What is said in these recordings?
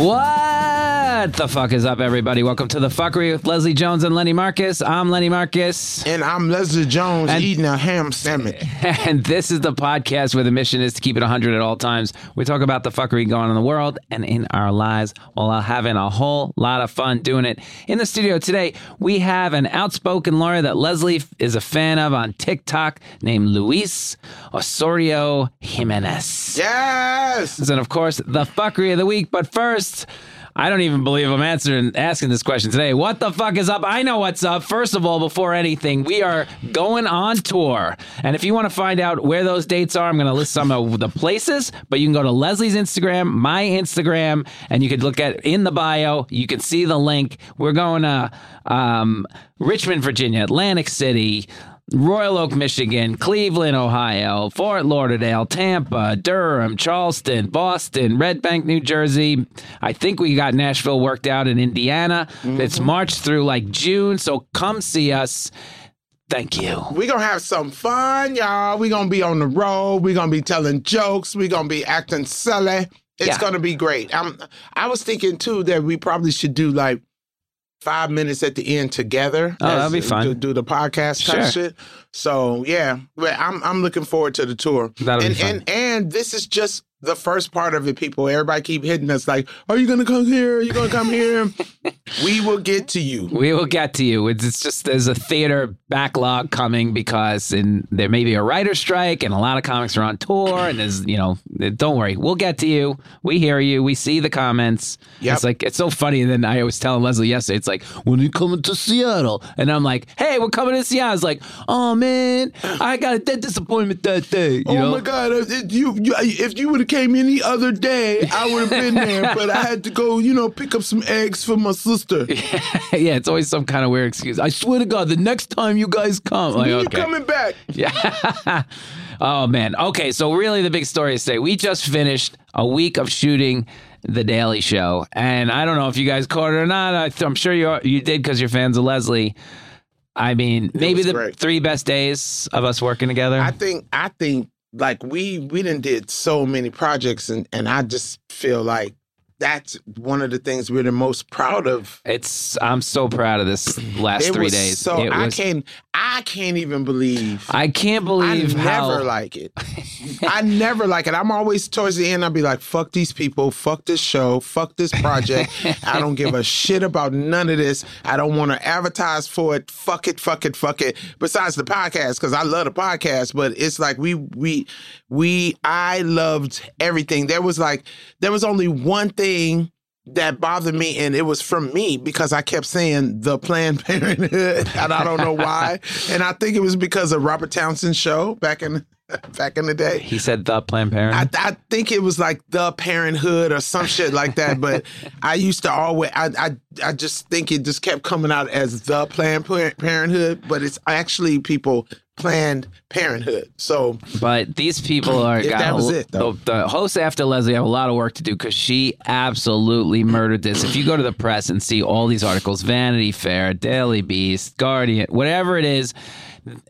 What the fuck is up, everybody? Welcome to the fuckery with Leslie Jones and Lenny Marcus. I'm Lenny Marcus, And I'm Leslie Jones And- eating a ham sandwich. and this is the podcast where the mission is to keep it 100 at all times. We talk about the fuckery going on in the world and in our lives while having a whole lot of fun doing it. In the studio today, we have an outspoken lawyer that Leslie is a fan of on TikTok named Luis Osorio Jimenez. Yes. And of course, the fuckery of the week. But first, I don't even believe I'm answering asking this question today. What the fuck is up? I know what's up. First of all, before anything, we are going on tour. And if you want to find out where those dates are, I'm going to list some of the places, but you can go to Leslie's Instagram, my Instagram, and you could look at in the bio. You can see the link. We're going to um, Richmond, Virginia, Atlantic City, Royal Oak, Michigan, Cleveland, Ohio, Fort Lauderdale, Tampa, Durham, Charleston, Boston, Red Bank, New Jersey. I think we got Nashville worked out in Indiana. Mm-hmm. It's March through like June, so come see us. Thank you. We're going to have some fun, y'all. We're going to be on the road. We're going to be telling jokes. We're going to be acting silly. It's Yeah. going to be great. I'm, I was thinking, too, that we probably should do like five minutes at the end together. Oh, that'd be fun. To do the podcast type Sure. shit. So, yeah. But I'm, I'm looking forward to the tour. That'll be fun. and, and this is just the first part of it, people. Everybody keep hitting us like, are you going to come here? Are you going to come here? we will get to you. We will get to you. It's, it's just there's a theater backlog coming because in, there may be a writer strike and a lot of comics are on tour and there's you know don't worry we'll get to you. We hear you. We see the comments. Yep. It's like it's so funny. And then I was telling Leslie yesterday, it's like when are you coming to Seattle? And I'm like, hey, we're coming to Seattle. It's like, oh man, I got a dead disappointment that day. You oh know? my God! If you, you if you would have came any other day, I would have been there. but I had to go, you know, pick up some eggs for my sister. yeah, it's always some kind of weird excuse. I swear to God, the next time you guys come, like, When you okay. coming back? Yeah. oh man. Okay, so really the big story is today. We just finished a week of shooting the Daily Show, and I don't know if you guys caught it or not. I I'm sure you are, you did because you're fans of Leslie. I mean, maybe the great. three best days of us working together. I think I think like we we didn't did so many projects, and and I just feel like that's one of the things we're the most proud of. it's I'm so proud of this last it three days. So it I was, can't I can't even believe. I can't believe. I believe never how like it. I never like it. I'm always towards the end. I'll be like, "Fuck these people. Fuck this show. Fuck this project. I don't give a shit about none of this. I don't want to advertise for it. Fuck it. Fuck it. Fuck it." Besides the podcast, because I love the podcast, but it's like we we we I loved everything. There was like there was only one thing that bothered me, and it was from me because I kept saying the Planned Parenthood, and I don't know why. and I think it was because of Robert Townsend's show back in back in the day. he said the Planned Parenthood. I think it was like the Parenthood or some shit like that. But I used to always, I, I, I just think it just kept coming out as the Planned Parenthood, but it's actually people Planned Parenthood. So But these people are. That a- it, though. The, the hosts after Leslie have a lot of work to do because she absolutely murdered this. If you go to the press and see all these articles, Vanity Fair, Daily Beast, Guardian, whatever it is,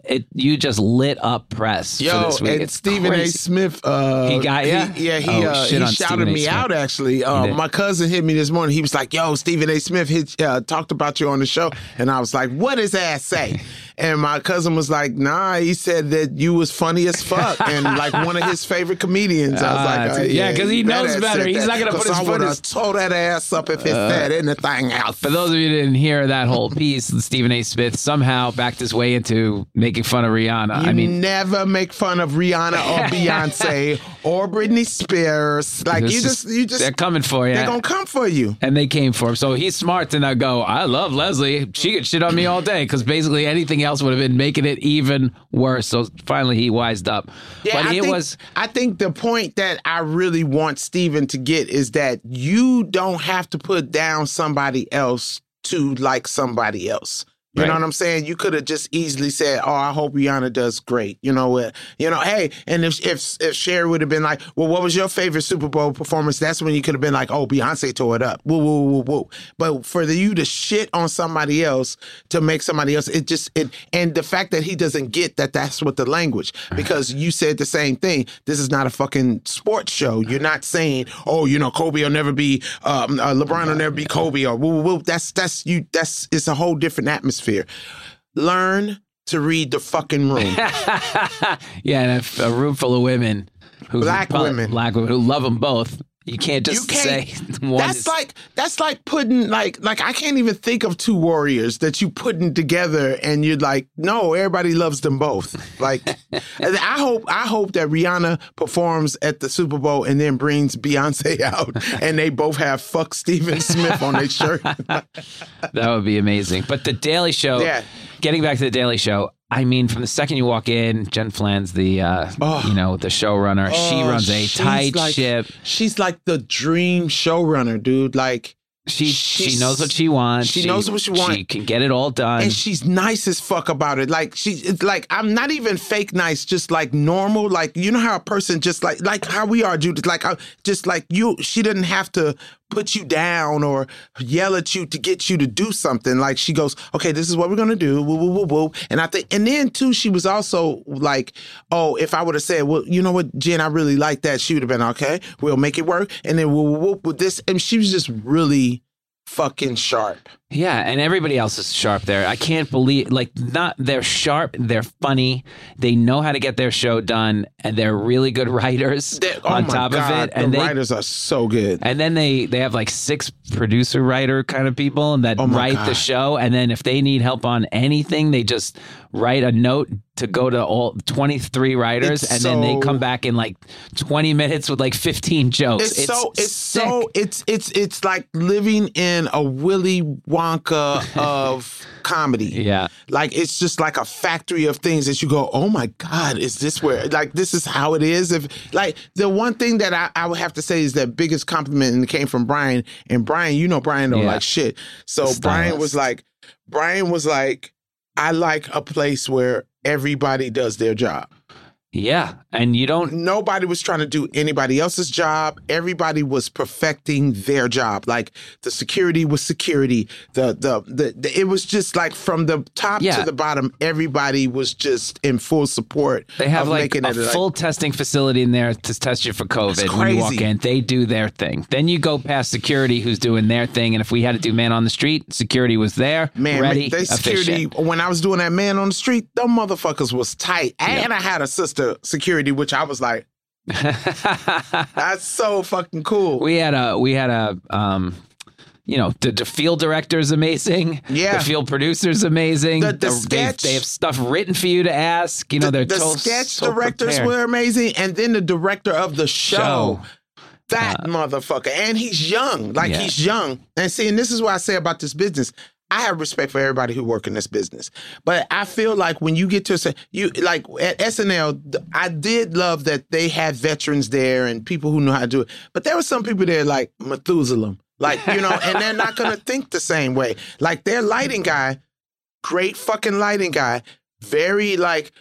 it you just lit up press for Yo, this week. and It's Stephen A. Smith, uh, He got ya? He, yeah, he Oh, uh, he shouted Stephen me out. Actually, uh, my cousin hit me this morning. He was like, "Yo, Stephen A. Smith hit, uh, talked about you on the show," and I was like, "What does ass say?" And my cousin was like, "Nah, he said that you was funny as fuck and like one of his favorite comedians." I was like, ah, uh, yeah, because yeah, he knows better. He's not gonna put his I foot his- tore that ass up if it uh, said anything else. For those of you who didn't hear that whole piece, Stephen A. Smith somehow backed his way into making fun of Rihanna. You I mean, never make fun of Rihanna or Beyonce or Britney Spears. Like this you just, you just, they're coming for you. they're gonna come for you. and they came for him. So he's smart to not go, I love Leslie. She could shit on me all day because basically anything else would have been making it even worse. So finally he wised up. but I it think, was, I think the point that I really want Stephen to get is that you don't have to put down somebody else to like somebody else. You know what I'm saying? You could have just easily said, "Oh, I hope Rihanna does great." You know what? You know, hey, and if if if Sherri would have been like, "Well, what was your favorite Super Bowl performance?" That's when you could have been like, "Oh, Beyonce tore it up." Woo woo woo woo. But for the, you to shit on somebody else to make somebody else, it just it and the fact that he doesn't get that that's what the language because you said the same thing. This is not a fucking sports show. You're not saying, "Oh, you know, Kobe will never be, um, uh, LeBron will never be Kobe," or woo woo woo. That's that's you. That's it's a whole different atmosphere. Learn to read the fucking room. yeah, and if a room full of women, who Black women. black women who love them both. You can't just You can't- say one. That's is- like that's like putting like like I can't even think of two warriors that you putting together and you're like no everybody loves them both like I hope I hope that Rihanna performs at the Super Bowl and then brings Beyonce out and they both have fuck Stephen Smith on their shirt that would be amazing. But the Daily Show. Yeah. Getting back to the Daily Show. I mean, from the second you walk in, Jen Flanz the, uh, Oh. you know, the showrunner. she Oh, runs a tight like- ship. she's like the dream showrunner dude like She she knows what she wants. she knows what she wants. She can get it all done. and she's nice as fuck about it. Like she's it's like I'm not even fake nice, just like normal. Like you know how a person just like like how we are, Judith. Like I, just like you, she didn't have to put you down or yell at you to get you to do something. Like she goes, okay, this is what we're gonna do. Woo woo woo woo. And I think, and then too, she was also like, oh, if I would have said, well, you know what, Jen, I really like that. She would have been okay. We'll make it work. And then woo woo woo with this, and she was just really fucking sharp. Yeah, and everybody else is sharp there. I can't believe like not they're sharp, they're funny, they know how to get their show done, and they're really good writers They- oh on top God, of it. And the they writers are so good. and then they they have like six producer writer kind of people that Oh write the show, and then if they need help on anything, they just write a note to go to all 23 writers It's and then they come back in like 20 minutes with like 15 jokes. It's, so it's sick. so it's it's it's like living in a Willy Wonka of comedy. yeah. Like it's just like a factory of things that you go, oh my God, is this where like this is how it is? If like the one thing that I, I would have to say is that biggest compliment and it came from Brian. And Brian, you know Brian don't Yeah. like shit. So The Brian was like, Brian was like, I like a place where everybody does their job. Yeah. And you don't nobody was trying to do anybody else's job. Everybody was perfecting their job. Like the security was security. The the the, the it was just like from the top Yeah. to the bottom. Everybody was just in full support. They have of like making a it like- full testing facility in there to test you for COVID when you walk in. They do their thing. Then you go past security, who's doing their thing. And if we had to do man on the street, security was there, Man, ready, they security. efficient. When I was doing that man on the street, them motherfuckers was tight, and I had a sister security, which I was like, that's so fucking cool. we had a we had a um, you know, the, the field director is amazing. Yeah. the field producer is amazing. The- the they, sketch- they have stuff written for you to ask. You know, the, they're the sketch so directors prepared. were amazing, and then the director of the show. Show. That motherfucker. And he's young. Like Yeah. he's young. And see, and this is what I say about this business. I have respect for everybody who work in this business. But I feel like when you get to a say you like at SNL, I did love that they had veterans there and people who know how to do it. But there were some people there like Methuselah. Like, you know, and they're not gonna think the same way. Like their lighting guy, great fucking lighting guy. Very like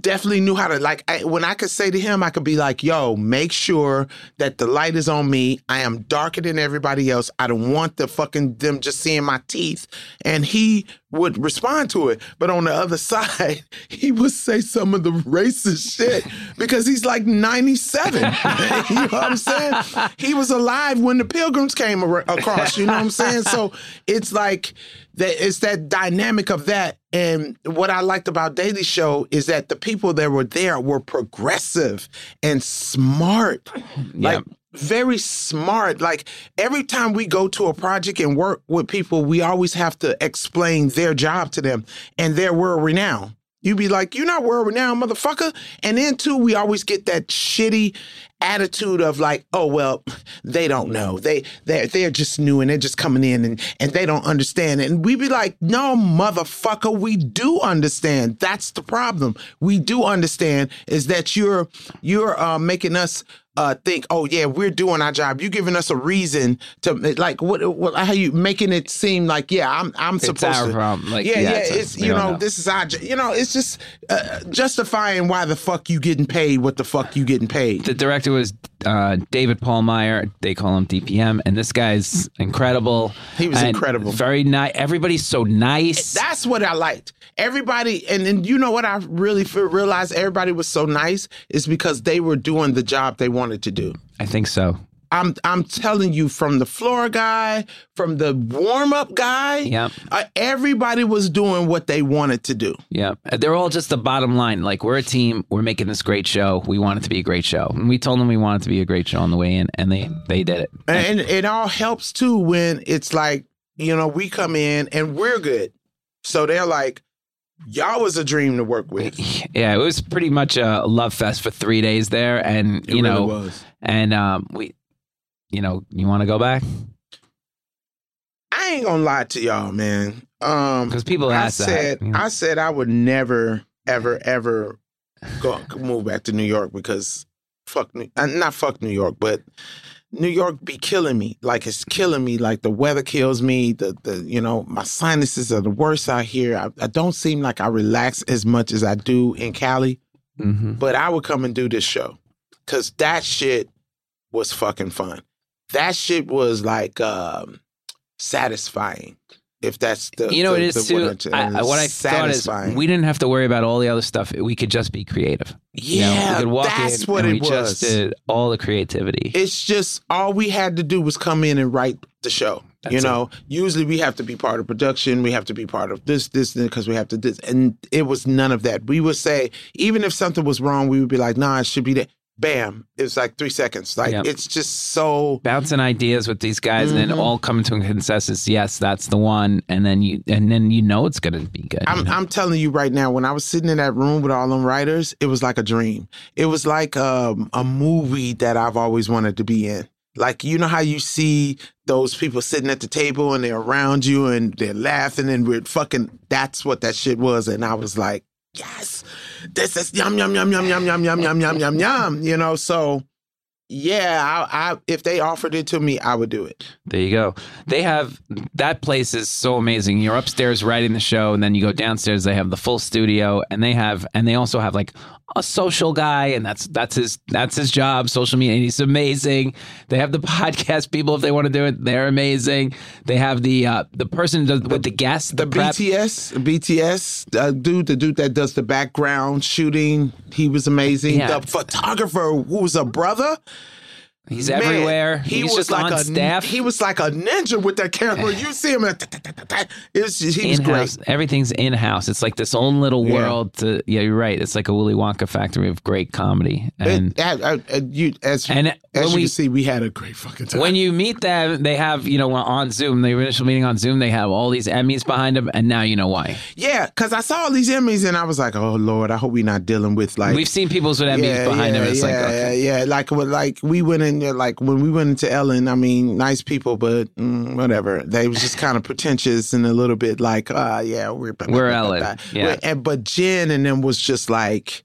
definitely knew how to like I, when I could say to him I could be like yo make sure that the light is on me. I am darker than everybody else. I don't want the fucking them just seeing my teeth. And he would respond to it. But on the other side he would say some of the racist shit because he's like 97 you know what I'm saying? He was alive when the pilgrims came across. You know what I'm saying? So it's like that it's that dynamic of that and what I liked about Daily Show is that the people that were there were progressive and smart. Yeah. Like very smart. Like every time we go to a project and work with people, we always have to explain their job to them and their world renowned. You be like, you're not world renowned, motherfucker. And then too, we always get that shitty attitude of like, oh well, they don't know. They they they're just new and they're just coming in and and they don't understand. And we be like, no, motherfucker, we do understand. That's the problem. We do understand is that you're you're uh, making us uh, think, oh yeah, we're doing our job. You giving us a reason to like what, what how you making it seem like yeah, I'm I'm It's supposed our to. problem. Like, yeah, yeah, yeah, it's you know, know. this is our you know, it's just uh, justifying why the fuck you getting paid what the fuck you getting paid. the director was uh, David Paul Meyer. They call him DPM, and this guy's incredible. He was incredible. Very nice. Everybody's so nice. That's what I liked. Everybody, and, and you know what I really f- realized everybody was so nice is because they were doing the job they wanted to do. I think so. I'm I'm telling you, from the floor guy, from the warm up guy, Yep. uh, everybody was doing what they wanted to do. Yeah, they're all just the bottom line. Like we're a team. We're making this great show. We want it to be a great show, and we told them we want it to be a great show on the way in, and they they did it. And it all helps too when it's like, you know, we come in and we're good. So they're like, y'all was a dream to work with. Yeah, it was pretty much a love fest for three days there, and you really know, was. and um, we, you know, you want to go back I ain't gonna lie to y'all, man. Um, because people I ask said, that. you know. I said I would never, ever, ever go move back to New York because fuck, New, uh, not fuck New York, but New York be killing me. Like it's killing me. Like the weather kills me. The the you know my sinuses are the worst out here. I, I don't seem like I relax as much as I do in Cali. Mhm. But I would come and do this show because that shit was fucking fun. That shit was like um, satisfying. If that's the You know, the, it is too. word, I, what I thought is we didn't have to worry about all the other stuff. We could just be creative. You know, Yeah, we could walk that's in what and it we was. just did all the creativity. it's just all we had to do was come in and write the show. you That's it. know, usually we have to be part of production, we have to be part of this, this, because we have to this, and it was none of that. We would say even if something was wrong, we would be like, "Nah, it should be that." Bam! It's like three seconds. Like Yep. it's just so. bouncing ideas with these guys and Mhm. then all coming to a consensus yes that's the one and then you and then you know it's gonna be good I'm, you know? I'm telling you right now, when I was sitting in that room with all them writers, it was like a dream. It was like um, a movie that I've always wanted to be in. Like, you know how you see those people sitting at the table and they're around you and they're laughing and we're fucking, that's what that shit was. And I was like, yes, this is yum, yum, yum, yum, yum, yum, yum, yum, yum, yum, yum. You know, so yeah, I, I if they offered it to me, I would do it. there you go they have that place is so amazing you're upstairs writing the show and then you go downstairs they have the full studio and they have and they also have like a social guy and that's that's his that's his job social media and he's amazing they have the podcast people if they want to do it they're amazing they have the uh the person does, with the guest The prep BTS, BTS uh, dude, the dude that does the background shooting, he was amazing. Yeah. The photographer who was a brother, he's man, everywhere He he's was just like on a staff He was like a ninja with that camera. You see him, at it was just, he in-house. great. Everything's in house. It's like this own little Yeah. world. To yeah, you're right. It's like a Willy Wonka factory of great comedy. And It- I- I- you, as and as you we see, we had a great fucking time. when you meet them, they have you know on Zoom. The initial meeting on Zoom, they have all these Emmys behind them, and now you know why. yeah, because I saw all these Emmys and I was like, oh Lord, I hope we're not dealing with like We've seen people's with Emmys behind them. It's yeah, like okay. yeah, yeah. Like, like we went in there, like when we went into Ellen. I mean, nice people, but mm, whatever. They was just kind of pretentious and a little bit like, uh, yeah, we're We're Ellen, yeah. We're- and but Jen and them was just like,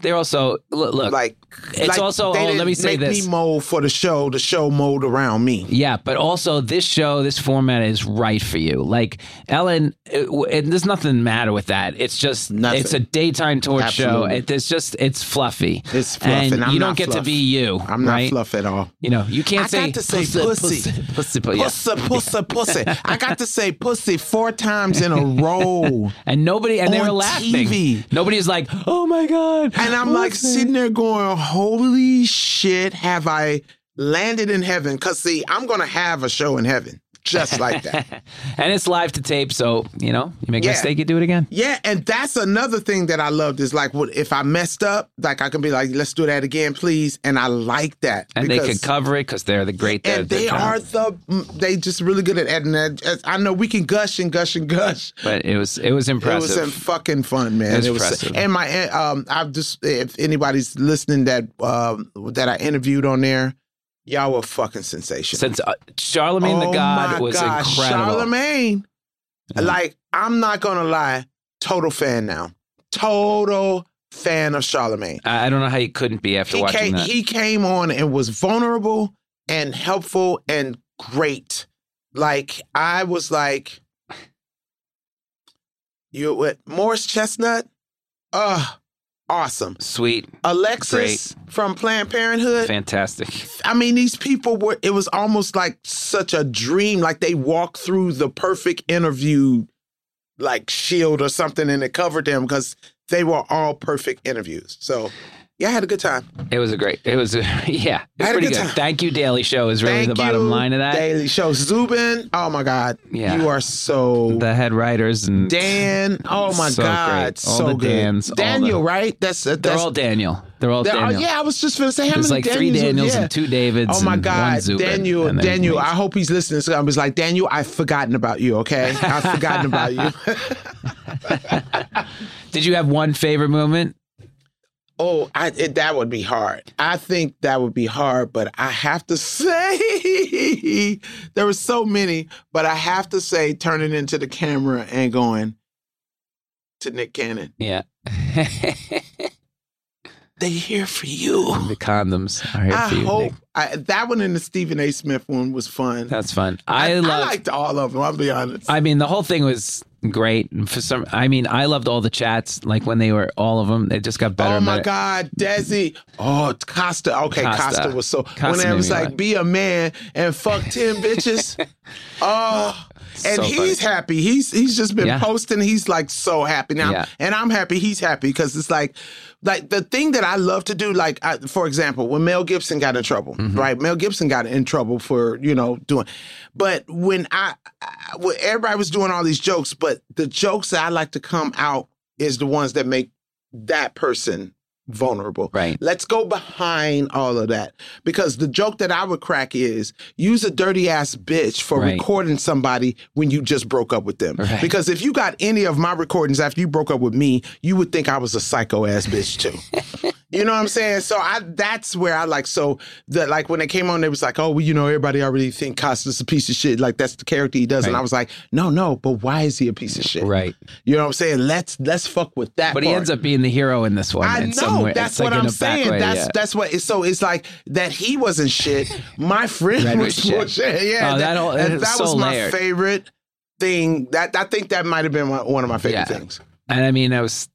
They're also look. look like, It's like, also- oh, let me say make this. me mold for the show. The show mold around me. Yeah, but also this show, this format is right for you. Like Ellen, uh, it, it, there's nothing matter with that. It's just Nothing. it's a daytime torch show. It, it's just it's fluffy. It's fluff, and, and you don't get to be you. I'm not right? fluff at all. You know, you can't I say got to say pussy. pussy, pussy, pu- yeah. Pussy, pussy, pussy. I got to say pussy four times in a row. And nobody, and they were laughing. TV. Nobody's like, oh my god. And I'm like sitting there going, holy shit, have I landed in heaven? Because, see, I'm going to have a show in heaven just like that. and it's live to tape, so you know, you make a Yeah. mistake, you do it again. yeah. And that's another thing that I loved is like, what if I messed up, like I can be like, let's do that again, please. And I like that. And they because- could cover it because they're the great. And they're- they they're- are the, they just really good at editing that. I know we can gush and gush and gush. But it was it was impressive. It was fucking fun, man. It was impressive. and my um, I've just if anybody's listening that um that I interviewed on there, y'all were fucking sensational. Since uh, Charlemagne the Oh God my was gosh, incredible. Charlemagne, like I'm not gonna lie, total fan now. Total fan of Charlemagne. I I don't know how you couldn't be after He watching came, that. he came on and was vulnerable and helpful and great. Like I was like, you what Morris Chestnut? Uh awesome. Sweet, Alexis from Planned Parenthood. fantastic. I mean, these people were, it was almost like such a dream. Like they walked through the perfect interview, like shield or something, and it covered them because they were all perfect interviews. So, yeah, I had a good time. It was a great. It was a, yeah. It was Had a pretty good good. time. Thank you, Daily Show is really Thank the bottom you, line of that. Daily Show. Zubin, oh my God. Yeah. You are so. the head writers and Dan, oh my So God. great. All So the good. Dans, Daniel, the- right? That's, uh, that's they're all Daniel. They're all they're- oh, Daniel. yeah, I was just to say how There's many like three Daniels- Daniels yeah. and two Davids. Oh my and one God, Zubin, Daniel, and Daniel! I hope he's listening. So I was like, Daniel, I've forgotten about you. Okay, I've forgotten about you. Did you have one favorite moment? Oh, I, it, that would be hard. I think that would be hard, but I have to say there were so many. But I have to say, turning into the camera and going to Nick Cannon. Yeah. They here for you. the condoms are here I for you. hope I, that one and the Stephen A. Smith one was fun. That's fun. I, I, love. liked all of them. I'll be honest. I mean, the whole thing was great. And For some, I mean, I loved all the chats. Like when they were all of them, they just got better. Oh my better. God, Desi. Oh, Costa. Okay, Costa. Costa, was so. Costa when it was like, laugh. be a man and fuck ten bitches. Oh, and So he's funny. happy. He's he's just been Yeah. posting. He's like so happy now, Yeah. and I'm happy. He's happy because it's like, like the thing that I love to do. Like, I, for example, when Mel Gibson got in trouble, Mm-hmm. right? Mel Gibson got in trouble for you know doing, but when I, I when everybody was doing all these jokes, but the jokes that I like to come out is the ones that make that person vulnerable. Right. Let's go behind all of that. Because the joke that I would crack is use a dirty ass bitch for Right. recording somebody when you just broke up with them. Right. Because if you got any of my recordings after you broke up with me, you would think I was a psycho ass bitch too. you know what I'm saying? So I that's where I like so the like when it came on, it was like, oh, well, you know, everybody already think Costa's a piece of shit. Like that's the character he does. And I was like, no, no, but why is he a piece of shit? Right. You know what I'm saying? Let's let's fuck with that. But he ends up being the hero in this one. I know that's like what in I'm saying. way, that's yeah. that's what. It's, so it's like that he wasn't shit. My friend Red was was shit. Yeah, Oh, that all- and it's that so was my layered. favorite thing. That I think that might have been one one of my favorite Yeah. things. And I mean, I was.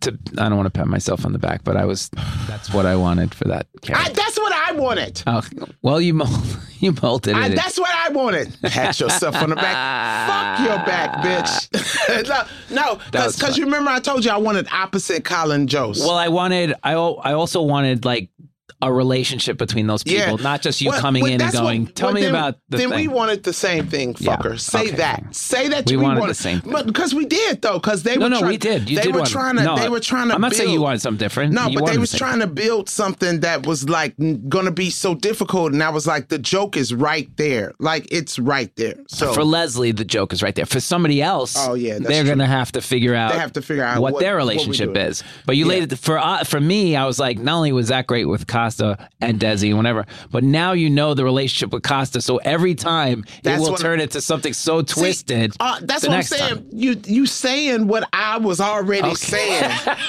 To, I don't want to pat myself on the back, but I was. That's what I wanted for that I, that's what I wanted. oh, well, you mold, you molded I, it. that's what I wanted. Pat yourself on the back. Fuck your back, bitch. no, no, because you remember I told you I wanted opposite Colin Jost. Well, I wanted. I I also wanted like a relationship between those Yeah. people, not just you Well, coming well, in and that's what- going, "Tell well, me then- about the Then thing." we wanted the same thing, Yeah. Say Okay, that. Say that We we wanted wanted the same thing. But because we did though, because they no, were no, trying, we did. You they did were want- trying to. no, they were trying to. I'm not saying you wanted something different. No, You but they the was trying to build something that was like going to be so difficult, and I was like, the joke is right there. Like it's right there. So For Leslie, the joke is right there. For somebody else, Oh, yeah, they're going to have to figure out. They have to figure out what, what- their relationship is. But you laid it for uh, for me. I was like, not only was that great with Costa and Desi and whatever, but now you know the relationship with Costa. So every time That's it will turn into something so See, twisted. uh, that's what I'm saying. time. You you saying what I was already saying.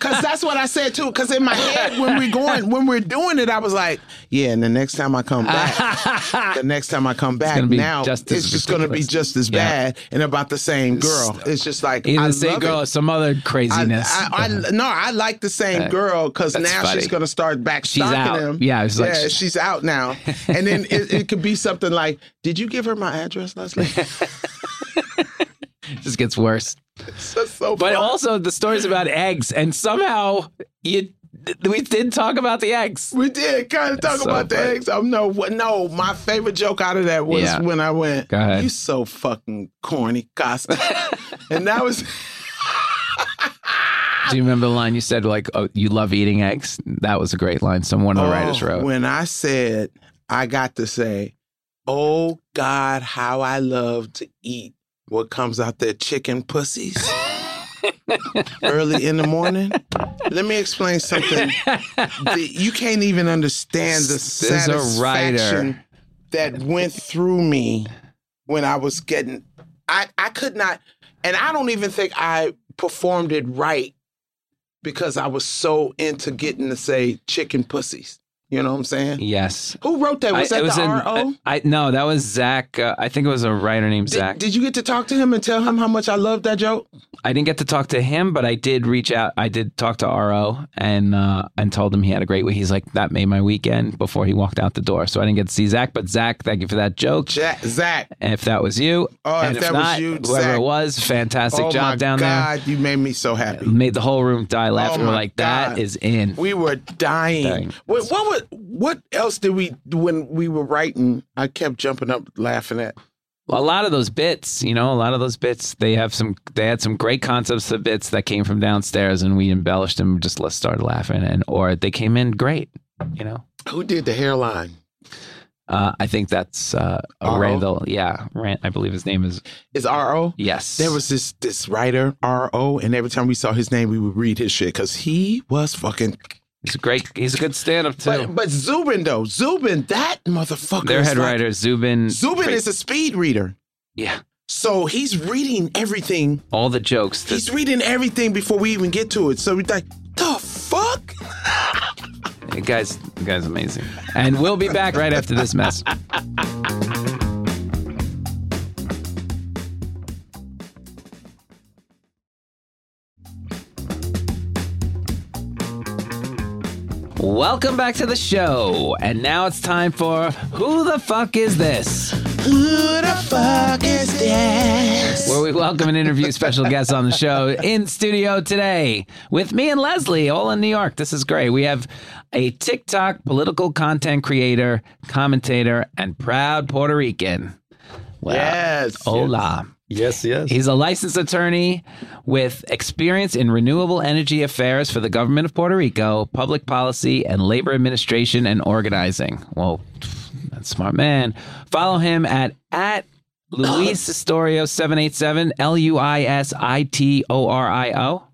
Cause that's what I said too. Cause in my head when we're going when we're doing it, I was like, yeah. And the next time I come back, the next time I come back, gonna now just it's just gonna be just as Yeah. bad and about the same girl. It's just like Either I the same girl it. or some other craziness. I, I, no, I like the same girl because now funny. she's gonna start back She's out. him. Yeah, it's like- she's out now, and then it, it could be something like, "Did you give her my address, Leslie?" it just gets worse. So But funny. also the stories about eggs, and somehow you we did talk about the eggs. We did kind of talk so about the eggs. Um, no, what? No, my favorite joke out of that was Yeah. when I went. You so fucking corny, Costa. and that was Do you remember the line you said like, "Oh, you love eating eggs"? That was a great line. Some one of the writers Oh, wrote. when I said I got to say, "Oh God, how I love to eat what comes out their chicken pussies." Early in the morning. Let me explain something. The- you can't even understand the There's a writer. satisfaction that went through me when I was getting. I I could not, and I don't even think I performed it right because I was so into getting to say chicken pussies. You know what I'm saying? Yes. Who wrote that? Was I, that was the in, RO? I, no, that was Zach. Uh, I think it was a writer named Zach. Did, did you get to talk to him and tell him how much I love that joke? I didn't get to talk to him, but I did reach out. I did talk to RO and uh, and told him he had a great week. He's like that made my weekend before he walked out the door. So I didn't get to see Zach, but Zach, thank you for that joke. Jack, Zach. And if that was you, Oh, and if that was you, whoever Zach. it was, fantastic oh job my down God, you made me so happy. Made the whole room die laughing. Oh We're like, that God. is in. We were dying. Dying. What, what what else did we when we were writing? I kept jumping up laughing at. a lot of those bits, you know, a lot of those bits, they have some, they had some great concepts of bits that came from downstairs, and we embellished them. Just let's start laughing, and or they came in great, you know. Who did the hairline? Uh, I think that's uh? Randall. Yeah, Rand, I believe his name is. Is RO? Yes, There was this this writer RO, and every time we saw his name, we would read his shit because he was fucking. He's a great. He's a good stand-up too. But but Zubin though, Zubin, that motherfucker. Their head like- writer Zubin. Zubin is a speed reader, yeah. so he's reading everything. All the jokes. That, He's reading everything before we even get to it. So we're like, the fuck? the guy's the guy's amazing. And we'll be back right after this mess. Welcome back to the show. And now it's time for Who the Fuck Is This? Who the fuck is this? where we welcome and interview special guests on the show in studio today with me and Leslie, all in New York. This is great. We have a TikTok political content creator, commentator, and proud Puerto Rican. Well, Yes. Hola. Yes, yes. Yes. He's a licensed attorney with experience in renewable energy affairs for the government of Puerto Rico, public policy, and labor administration and organizing. Well, that's a smart man. Follow him at at Luis Astorio seven eight seven L U I S I T O R I O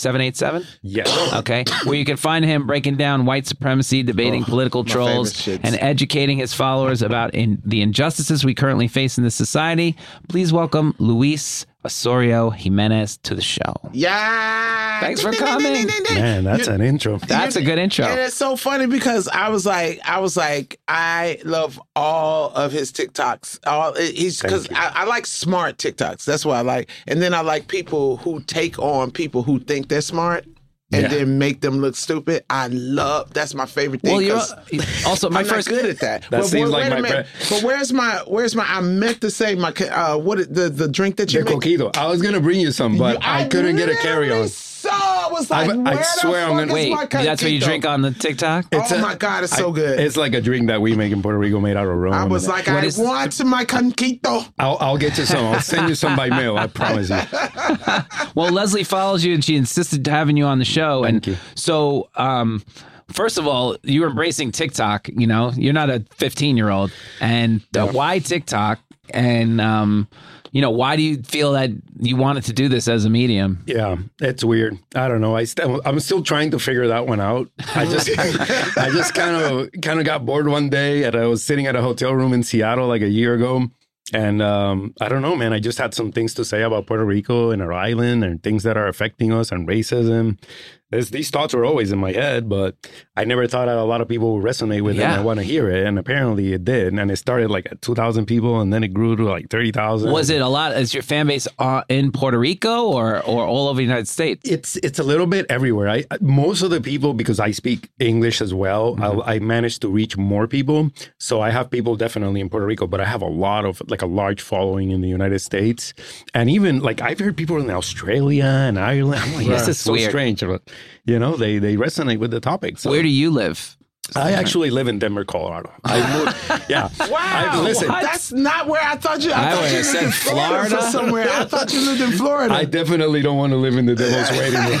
seven eight seven. yes. Okay, where you can find him breaking down white supremacy, debating Oh, political trolls, and educating his followers about in the injustices we currently face in this society. Please welcome Luis Osorio Jimenez to the show. Yeah. Thanks for coming. Man, that's an intro. That's a good intro. And it's so funny because I was like, I was like, I love all of his TikToks. All he's because I, I like smart TikToks. That's what I like. And then I like people who take on people who think they're smart and Yeah. then make them look stupid. I love. That's my favorite thing. well, you're also my I'm first good at that. That seems wait like my minute. But where's my where's my? I meant to say my uh, what the the drink that you The make. coquito. I was gonna bring you some, but I, couldn't get a carry on. Saw, I was like, I- I where swear the I'm gonna- is Wait, my that's what you Coquito? drink on the TikTok? Oh a- my god, it's so I- good. It's like a drink that we make in Puerto Rico, made out of rum. I was like, What I is- want my conquito. I'll, I'll get you some. I'll send you some by mail. I promise you. Well, Leslie follows you and she insisted to having you on the show. and Thank you. so, um, first of all, you're embracing TikTok. You know, you're not a 15 year old. And uh, why TikTok? And, um, you know, why do you feel that you wanted to do this as a medium? Yeah, it's weird. I don't know. I st- I'm still trying to figure that one out. I just I just kind of kind of got bored one day, and I was sitting at a hotel room in Seattle like a year ago, and um, I don't know, man. I just had some things to say about Puerto Rico and our island and things that are affecting us and racism. There's, these thoughts were always in my head, but I never thought that a lot of people would resonate with it and want to hear it. And apparently it did. And it started like at 2,000 people, and then it grew to like 30,000. Was it a lot? Is your fan base uh, in Puerto Rico or, or all over the United States? It's it's a little bit everywhere. I most of the people because I speak English as well. I, I managed to reach more people. So I have people definitely in Puerto Rico, but I have a lot of like a large following in the United States, and even like I've heard people in Australia and Ireland. I'm like, this is so Weird. strange, but you know they they resonate with the topic. So Where do you live? I actually live in Denver, Colorado. I moved. Yeah. Wow, I, listen, that's not where I thought you. I, I thought you lived said in Florida, Florida. or somewhere. I thought you lived in Florida. I definitely don't want to live in the devil's waiting room.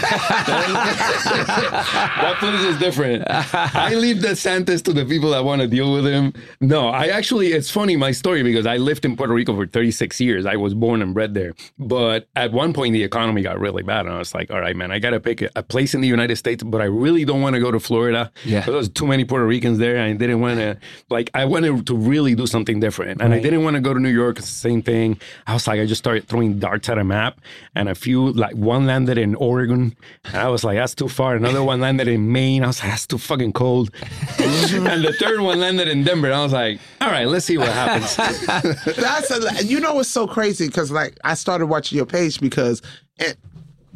that place is different. I leave the DeSantis to the people that want to deal with him. No, I actually, it's funny, my story, because I lived in Puerto Rico for 36 years. I was born and bred there. But at one point, the economy got really bad. And I was like, all right, man, I got to pick a, a place in the United States, but I really don't want to go to Florida. Yeah. There's too many many Puerto Ricans there, I didn't want to like I wanted to really do something different, and I didn't want to go to New York. It's the same thing. I was like, I just started throwing darts at a map, and a few like one landed in Oregon, and I was like, that's too far. Another one landed in Maine. I was like, that's too fucking cold. and the third one landed in Denver. I was like, all right, let's see what happens. That's a, you know what's so crazy because like I started watching your page because and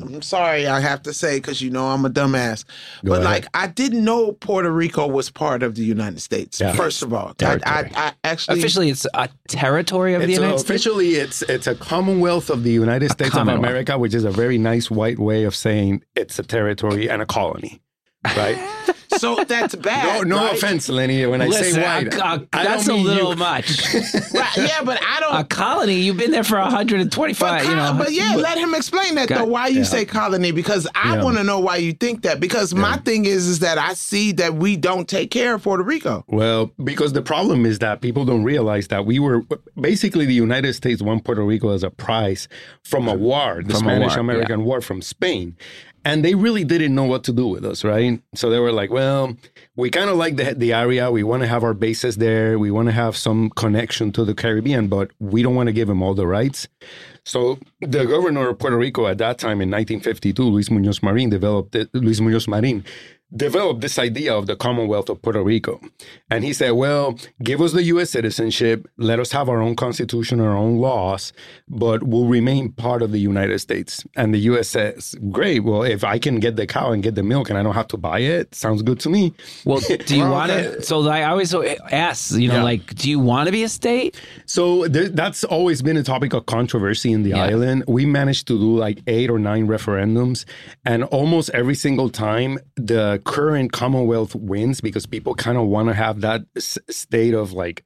I'm sorry I have to say because you know I'm a dumbass, but ahead. like I didn't know Puerto Rico was part of the United States. Yeah. First of all, I, I, I actually Officially, it's a territory of the United a- States. officially it's it's a Commonwealth of the United States of America, which is a very nice white way of saying it's a territory and a colony, right? so that's bad. no right? offense, Lenny. When I Listen, say a- white, a- I don't that's a little you. much. Right, yeah, but I don't. a colony, you've been there for 125. But, you know, but yeah, let him explain that though. Why you say colony? Because I Yeah. want to know why you think that. Because my thing is, is that I see that we don't take care of Puerto Rico. Well, because the problem is that people don't realize that we were basically the United States won Puerto Rico as a prize from a war, the From a Spanish American War from Spain. And they really didn't know what to do with us, right? So they were like, well, we kind of like the, the area. We want to have our bases there. We want to have some connection to the Caribbean, but we don't want to give them all the rights. So the governor of Puerto Rico at that time in 1952, Luis Muñoz Marin, developed it, Luis Muñoz Marin developed this idea of the Commonwealth of Puerto Rico. And he said, well, give us the U.S. citizenship, let us have our own constitution, our own laws, but we'll remain part of the United States. And the U.S. says, great, well, if I can get the cow and get the milk and I don't have to buy it, sounds good to me. well, do you Well, want okay. Uh, to? So I always ask, you know, Yeah. like, do you want to be a state? So there, that's always been a topic of controversy in the Yeah. island. We managed to do like eight or nine referendums, and almost every single time the current Commonwealth wins because people kind of want to have that s- state of like.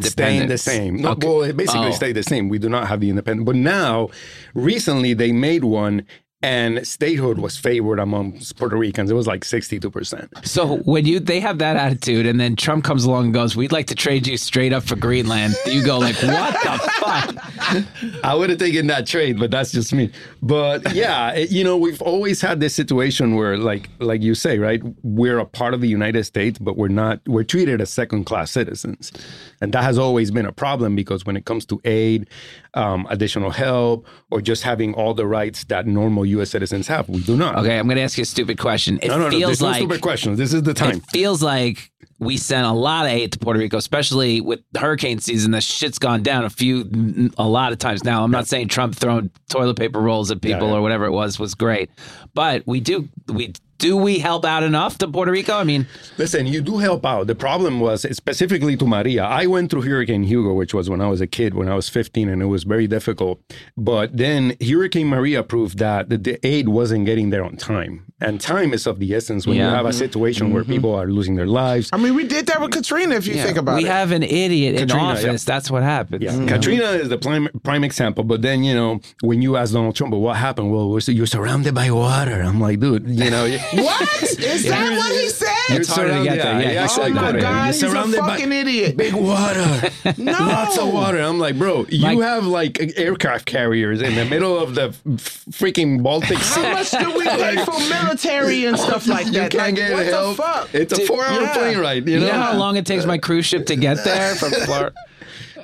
Staying the same. No, Okay. Well, it basically Oh. stayed the same. We do not have the independent. But now, recently, they made one, and statehood was favored among Puerto Ricans. It was like sixty-two percent. So when you they have that attitude, and then Trump comes along and goes, "We'd like to trade you straight up for Greenland," you go like, "What the fuck?" I would have taken that trade, but that's just me. But yeah, it- you know, we've always had this situation where, like, like you say, right? We're a part of the United States, but we're not. We're treated as second-class citizens, and that has always been a problem because when it comes to aid, um, additional help, or just having all the rights that normal U.S. citizens have, we do not. Okay, I'm going to ask you a stupid question. It No, no, no. feels no like stupid questions. This is the time. it feels like we sent a lot of aid to Puerto Rico, especially with hurricane season. The shit's gone down a few, a lot of times. Now, I'm not saying Trump throwing toilet paper rolls at people yeah. or whatever it was was great, but we do we do we help out enough to Puerto Rico? I mean, Listen, you do help out. The problem was specifically to Maria. I went through Hurricane Hugo, which was when I was a kid, when I was 15, and it was very difficult. But then Hurricane Maria proved that the, the aid wasn't getting there on time. And time is of the essence when Yeah. you have a situation where mm-hmm. people are losing their lives. I mean, we did that with Katrina. If you think about we it, We have an idiot in Katrina, office. That's what happens. Yeah, you know? Katrina is the prime, prime example. But then, you know, when you ask Donald Trump, well, what happened? Well, you're surrounded by water. I'm like, dude, you know. what is that? What he said? You're It's hard to get there. Yeah, yeah, Oh my You're God, he's a surrounded by fucking idiot. Big water. No. Lots of water. I'm like, bro, you Like- have like aircraft carriers in the middle of the freaking Baltic Sea. How much do we pay for military and stuff like you that? can't Like, get what help. the fuck? It's a four-hour yeah. plane ride. You You know, know how long it takes my cruise ship to get there from Florida?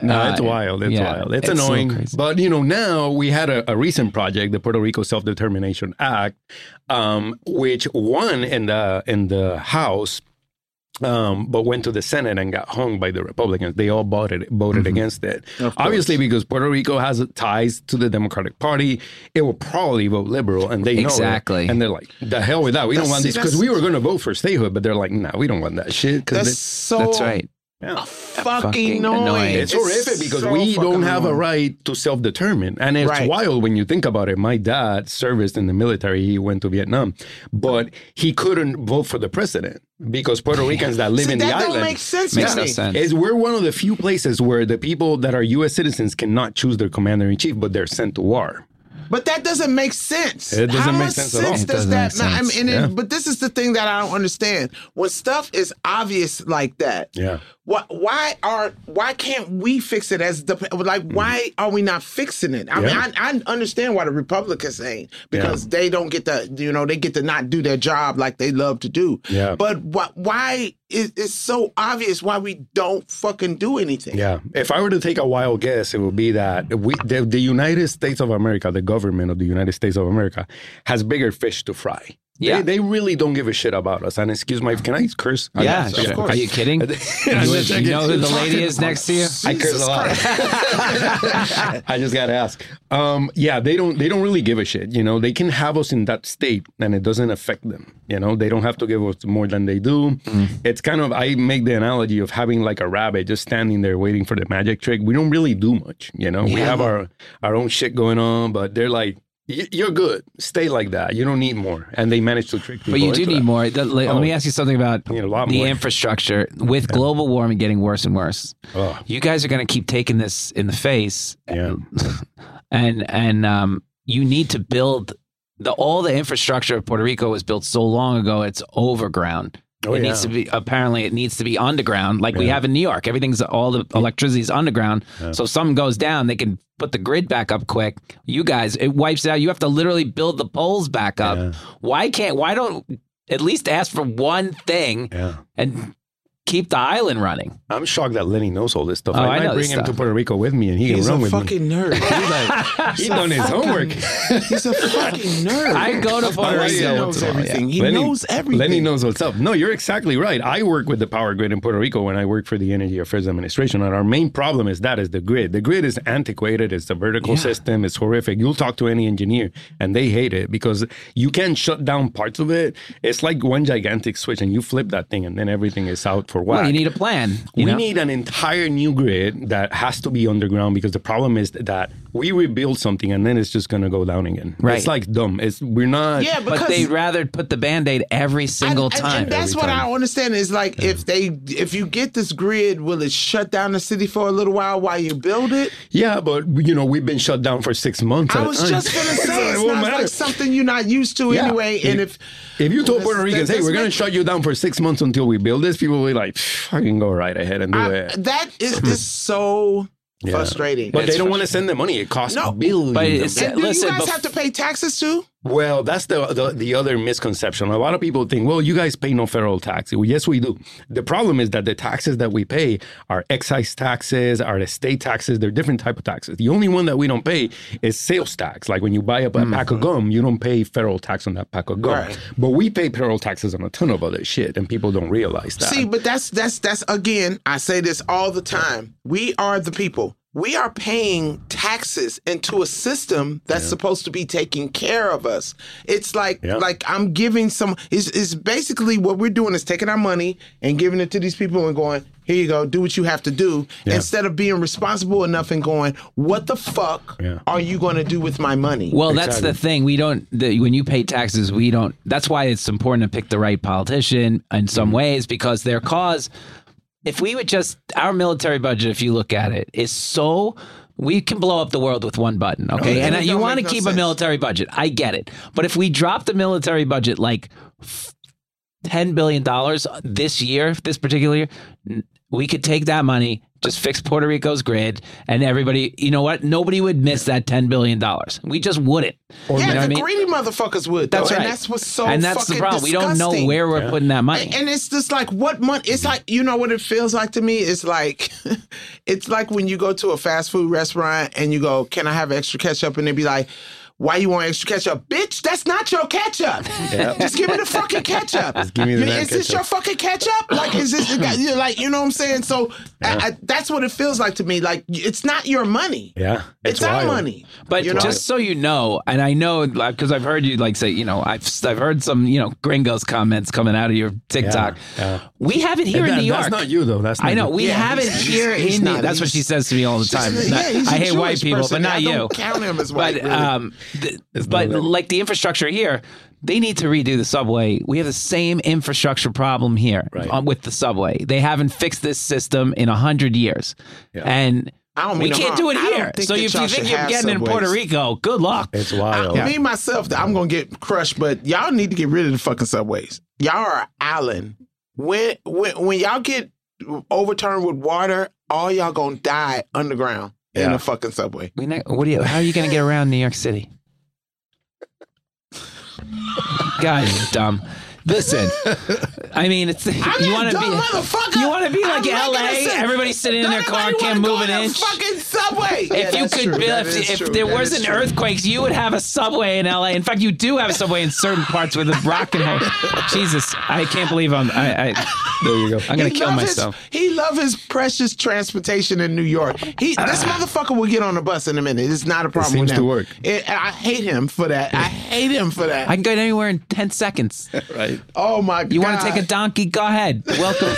No, it's Uh, wild. It's yeah, wild. It's, it's annoying. crazy. but you know, now we had a, a recent project, the Puerto Rico Self Determination Act, um, which won in the in the House. Um, but went to the Senate and got hung by the Republicans. They all voted voted Mm-hmm. against it. Obviously, because Puerto Rico has ties to the Democratic Party, it will probably vote liberal, and they know it. Exactly. And they're like, "The hell with that! We don't want this." Because we were going to vote for statehood, but they're like, "No, we don't want that shit." That's Because so That's right. Yeah. fucking, Fucking annoying. annoying. It's horrific because so we don't have a right to self determine. And it's Right. wild when you think about it. My dad serviced in the military, he went to Vietnam, but he couldn't vote for the president because Puerto Ricans that live See, in the island. don't sense Makes to no sense. Is we're one of the few places where the people that are U.S. citizens cannot choose their commander in chief, but they're sent to war. But that doesn't make sense. It doesn't How make much sense at all. sense does that make ma- I mean, sense. and it- Yeah. but this is the thing that I don't understand. When stuff is obvious like that, Yeah. why, why are why can't we fix it as the like mm. why are we not fixing it? I mean, I, I understand why the Republicans saying because they don't get the you know they get to not do their job like they love to do. Yeah. But what why it, it's so obvious why we don't fucking do anything. Yeah. If I were to take a wild guess, it would be that we, the, the United States of America, the government of the United States of America, has bigger fish to fry. Yeah. They, they really don't give a shit about us. And excuse my, can I curse? I Yeah, guess, of course. Are you kidding? I'm you, just you know who the lady is next to you? I curse a lot. I just gotta ask. Um, yeah, they don't they don't really give a shit. You know, they can have us in that state and it doesn't affect them. You know, they don't have to give us more than they do. It's kind of I make the analogy of having like a rabbit just standing there waiting for the magic trick. We don't really do much. You know, we have our our own shit going on, but they're like. "Y- You're good. Stay like that. You don't need more, and they manage to trick people. But you do need that. more. Let Oh. me ask you something about the more. infrastructure. With global warming getting worse and worse, Oh, you guys are going to keep taking this in the face. yeah. and and um, you need to build the all the infrastructure of Puerto Rico was built so long ago. It's overground. Oh, it yeah. needs to be apparently it needs to be underground, like we have in New York. Everything's all the electricity is underground. So if something goes down, they can put the grid back up quick. You guys, it wipes out. You have to literally build the poles back up. Yeah. Why can't? Why don't at least ask for one thing Yeah. and keep the island running? I'm shocked that Lenny knows all this stuff. Oh, I I might know bring this him to. Puerto Rico with me, and he He's can run with me. He's a fucking nerd. He's like, He done his homework. he's a fucking nerd. I go to Puerto Rico. He knows once in a while, yeah. everything. He Lenny- knows everything. Lenny knows what's up. No, you're exactly right. I work with the power grid in Puerto Rico when I work for the Energy Affairs Administration, and our main problem is that is the grid. The grid is antiquated. It's a vertical Yeah. system. It's horrific. You'll talk to any engineer, and they hate it because you can't shut down parts of it. It's like one gigantic switch, and you flip that thing, and then everything is out for whack. Well, you need a plan. You we know? need an entire new grid that has to be underground because the problem is that we rebuild something and then it's just going to go down again. Right. It's like dumb. It's we're not. Yeah, because but they'd rather put the band-aid every single and, and- time. And that's what time. I understand is like if they if you get this grid, will it shut down the city for a little while while you build it? Yeah, but you know we've been shut down for six months. I at a was time. just gonna say it it's won't matter. like something you're not used to Yeah. anyway. And if If you told Puerto Ricans, hey, we're going to shut you down for six months until we build this, people will be like, "Pff, I can go right ahead and do I, it. that is just so Yeah. frustrating. But they don't want to send the money. It costs No, billions. but of it's- dollars. And do Listen, you guys bef- have to pay taxes too? Well, that's the, the the other misconception. A lot of people think, well, you guys pay no federal tax. Well, yes, we do. The problem is that the taxes that we pay are excise taxes, are the state taxes. They're different type of taxes. The only one that we don't pay is sales tax. Like when you buy a, a mm-hmm. pack of gum, you don't pay federal tax on that pack of gum. Right. But we pay federal taxes on a ton of other shit, and people don't realize that. See, but that's that's that's again, I say this all the time. We are the people. We are paying taxes into a system that's supposed to be taking care of us. It's like Yeah. like I'm giving some it's, it's basically what we're doing is taking our money and giving it to these people and going, here you go, do what you have to do. Yeah. Instead of being responsible enough and going, what the fuck Yeah. are you gonna do with my money? Well, that's the thing. We don't. The, when you pay taxes, we don't. That's why it's important to pick the right politician in some Mm-hmm. ways because their cause. If we would just our military budget, if you look at it, is so. We can blow up the world with one button, okay? and and you want to no keep a military budget. I get it. But if we drop the military budget like $10 billion this year, this particular year, we could take that money, just fix Puerto Rico's grid, and everybody, you know what? Nobody would miss that $10 billion. We just wouldn't. yeah, you know the what I mean? greedy motherfuckers would. Though, That's right. And that's what's so and that's the fucking problem. We don't know where we're putting that money. And it's just like what money? It's like you know what it feels like to me. It's like it's like when you go to a fast food restaurant and you go, "Can I have extra ketchup?" And they be like. Why you want extra ketchup, bitch? That's not your ketchup. Just give me the fucking ketchup. Just give me the You- damn is this ketchup. your fucking ketchup? Like, is this you like you know what I'm saying? So I, I, that's what it feels like to me. Like it's not your money. yeah, It's, our money. But you know? just so you know, and I know because I've heard you like say, you know, I've I've heard some, you know, gringos comments coming out of your TikTok. yeah. We have it here And in New York. That's not you though. That's not I know you. we Yeah, have it here he's in. not- the, that's what she says to me all the time. Yeah, Not- he's a I hate Jewish white people, person. but not I you. don't count him as white, But really. um, th- It's but not like the infrastructure here, they need to redo the subway. We have the same infrastructure problem here Right. uh, with the subway. They haven't fixed this system in a hundred years, Yeah. and. I don't we mean no can't harm. do it here. So if y'all you should think you're have getting in Puerto. Rico, good luck. It's wild. I Me myself, I'm gonna get crushed, but y'all need to get rid of the fucking subways. Y'all are an island. When when when y'all get overturned with water, all y'all gonna die underground in Yeah. the fucking subway. We ne- what do you? How are you going to get around New York City? God, you're dumb. Listen, I mean, it's I'm you want to be motherfucker. you want to be I'm like making L.A. a sense. Everybody's sitting in their Don't car, anybody can't wanna move go an on a inch. Fucking subway. If you could build, if, if there was an earthquakes, you would have a subway in LA. In fact, you do have a subway in certain parts where the rock and roll. Jesus, I can't believe I'm. I, I There you go. I'm gonna He kill love myself. His, he love his precious transportation in New York. He ah. this motherfucker will get on a bus in a minute. It's not a problem. seems with to work. It- I hate him for that. I hate him for that. I can get anywhere in ten seconds. right. Oh my god! You want to take a donkey? Go ahead. Welcome.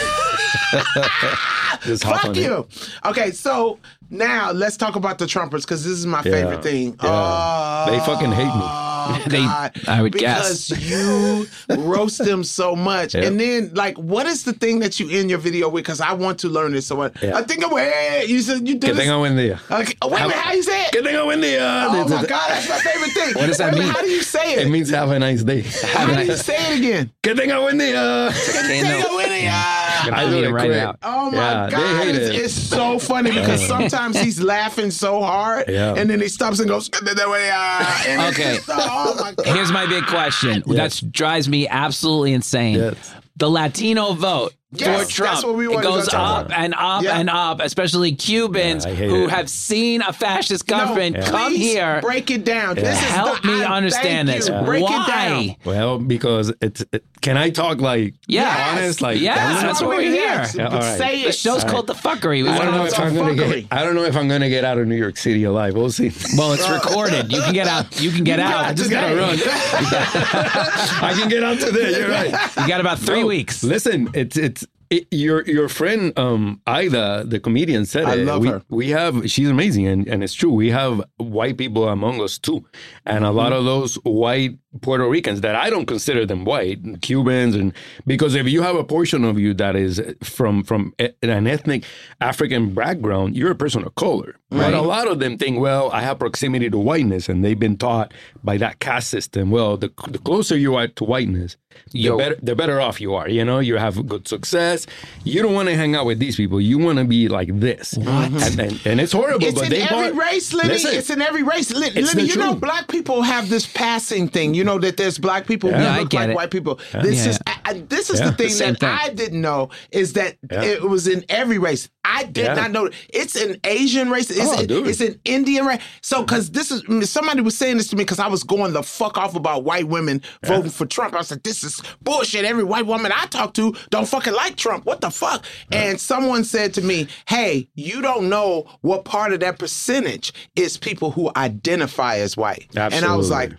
Just hop on Fuck it. you. Okay, so now let's talk about the Trumpers because this is my favorite thing. Yeah. Oh, They uh, fucking hate me. They- God. I would guess because guess. you roast them so much, Yep. and then like, what is the thing that you end your video with? Because I want to learn this. So what? Yeah. I think of it. You said you do Que this. tenga buen día. Okay, wait a minute, how you say it? Que tenga buen día. Oh my god, that's my favorite thing. What does that Wait mean? How do you say it? It means have a nice day. how do you say it again? Que tenga buen día. Okay, Take no. a winnie, ah. I I do need it to write it Oh my Yeah, god, hate it's, it. it's so funny because sometimes he's laughing so hard, Yeah. and then he stops and goes, "Que tenga ah." And Okay. just, oh my. Here's my big question. That drives me absolutely insane. Yes. The Latino vote Yes, for Trump that's what we it goes up about. and up Yeah. and up, especially Cubans Yeah, who it. have seen a fascist No, government come please here. Break it down. This is Help the, me I- understand this. you. Break Why? it down. Well, because it's. It, can I talk like Yeah. honest? Like Yeah, that's what we're here. Yes, Yeah, all right. Say The it. show's called The Fuckery. We I don't know know. if I'm all gonna get. I don't know if I'm gonna get out of New York City alive. We'll see. Well, it's recorded. You can get out. You can get out. I just gotta run. I can get out to today. You're right. You got about three weeks. Listen, it's it's it, your your friend um Ida, the comedian, said I it. love we, her. We have she's amazing, and, and it's true. We have white people among us too, and a lot of those white Puerto Ricans that I don't consider them white, Cubans, and because if you have a portion of you that is from from e- an ethnic African background, you're a person of color. But a lot of them think, well, I have proximity to whiteness, and they've been taught by that caste system. Well, the, the closer you are to whiteness, the better the better off you are. You know, you have good success. You don't want to hang out with these people. You want to be like this. What? And, and, and it's horrible. It's in every bought- race, Lenny. Listen, it's in every race. Lenny, you know, black people have this passing thing. You know that there's black people Yeah. who look like it. white people. This Yeah. is I, this is Yeah. the thing Same that thing. I didn't know is that it was in every race. I did not know. It's an Asian race. It's, Oh, dude. it's an Indian race. So, mm-hmm. because this is mm, somebody was saying this to me because I was going the fuck off about white women voting for Trump. I was like, this is bullshit. Every white woman I talk to don't fucking like Trump. What the fuck? And someone said to me, hey, you don't know what part of that percentage is people who identify as white. Absolutely. And I was like.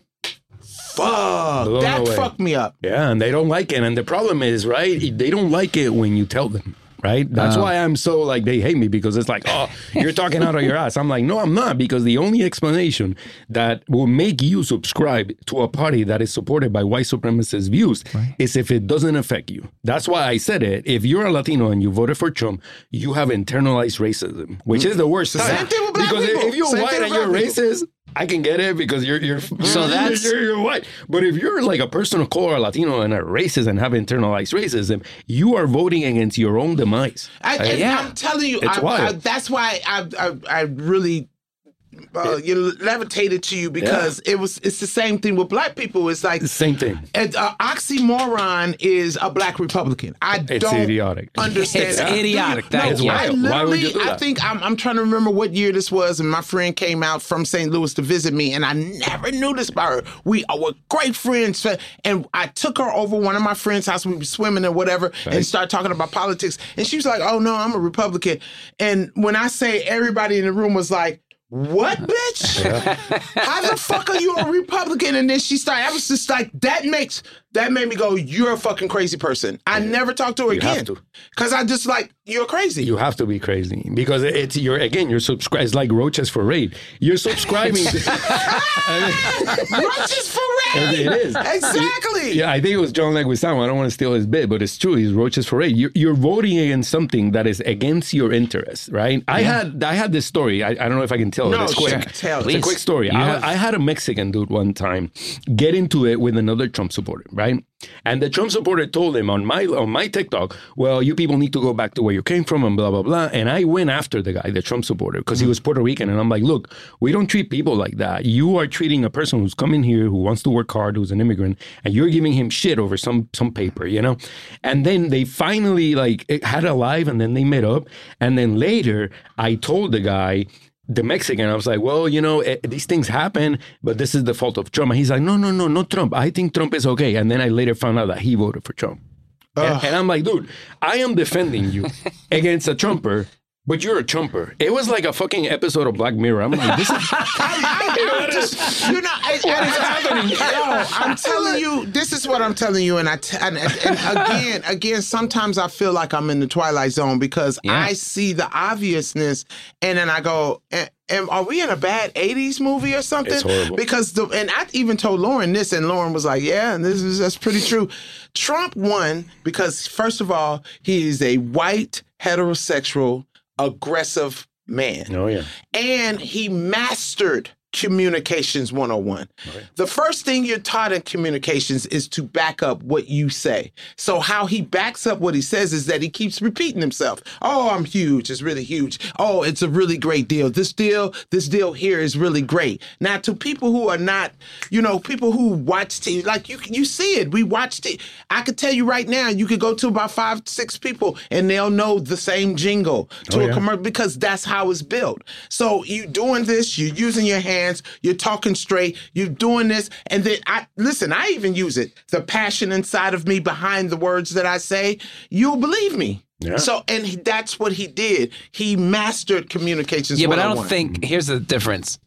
Fuck. That away. fucked me up. Yeah, and they don't like it. And the problem is, right? They don't like it when you tell them. Right. That's uh. why I'm so like they hate me because it's like, oh, you're talking out of your ass. I'm like, no, I'm not, because the only explanation that will make you subscribe to a party that is supported by white supremacist views is if it doesn't affect you. That's why I said it. If you're a Latino and you voted for Trump, you have internalized racism, which mm. is the worst. Same thing with black because people. if you're Same white and you're people. racist, I can get it because you're you're So that's- you're, you're white. But if you're like a person of color, Latino, and are racist and have internalized racism, you are voting against your own demise. I, and yeah. I'm telling you, It's I, wild. I, that's why I, I, I really uh, you know, levitated to you because it was. It's the same thing with black people. It's like the Same thing. And, uh, oxymoron is a black Republican. I It's don't idiotic. understand. It's that. idiotic. No, Thank It's. I wild. Why would you literally, do I think I'm, I'm trying to remember what year this was, and my friend came out from St. Louis to visit me, and I never knew this about her. We were great friends, and I took her over one of my friends' house. We were swimming and whatever, and started talking about politics. And she was like, "Oh no, I'm a Republican." And when I say everybody in the room was like. What, bitch? How the fuck are you a Republican? And then she started. I was just like, that makes that made me go, you're a fucking crazy person. I never talked to her You have again to. because I just like you're crazy. You have to be crazy because it's you're again you're subscribed. It's like roaches for raid. You're subscribing. Roaches for raid. It is. exactly. Yeah, I think it was John Leguizamo. I don't want to steal his bit, but it's true. He's roaches for raid. You're, you're voting against something that is against your interest, right? I had I had this story. I, I don't know if I can tell No, it. It's quick. Tell It's a quick story. I, have- I had a Mexican dude one time get into it with another Trump supporter, right? Right? And the Trump supporter told him on my on my TikTok, well, you people need to go back to where you came from and blah blah blah. And I went after the guy, the Trump supporter, because he hmm. was Puerto Rican, and I'm like, look, we don't treat people like that. You are treating a person who's coming here, who wants to work hard, who's an immigrant, and you're giving him shit over some some paper, you know. And then they finally like it had a live, and then they met up, and then later I told the guy the Mexican, I was like, well, you know, eh, these things happen, but this is the fault of Trump. And he's like, no, no, no, no, Trump. I think Trump is okay. And then I later found out that he voted for Trump. And, and I'm like, dude, I am defending you against a Trumper, but you're a Trumper. It was like a fucking episode of Black Mirror. I'm like, this is. I'm just, you know, I, I, yo, I'm telling you, this is what I'm telling you, and I t- and, and again, again, sometimes I feel like I'm in the twilight zone because Yeah. I see the obviousness, and then I go, and, and are we in a bad '80s movie or something? It's horrible. Because the and I even told Lauren this, and Lauren was like, "Yeah, and this is that's pretty true." Trump won because first of all, he is a white heterosexual aggressive man oh, yeah. and he mastered communications 101 the first thing you're taught in communications is to back up what you say. So how he backs up what he says is that he keeps repeating himself. Oh i'm huge. It's really huge. Oh it's a really great deal. This deal this deal here is really great. Now to people who are not you know people who watch TV like you you see it. We watch it i could tell you right now you could go to about five six people and they'll know the same jingle to Oh, a yeah. commercial because that's how it's built. So you doing this, you're using your hands, you're talking straight, you're doing this, and then I listen. I even use it. The passion inside of me behind the words that I say, you'll believe me. Yeah. So, and he, that's what he did. He mastered communications. Yeah, but I don't think here's the difference.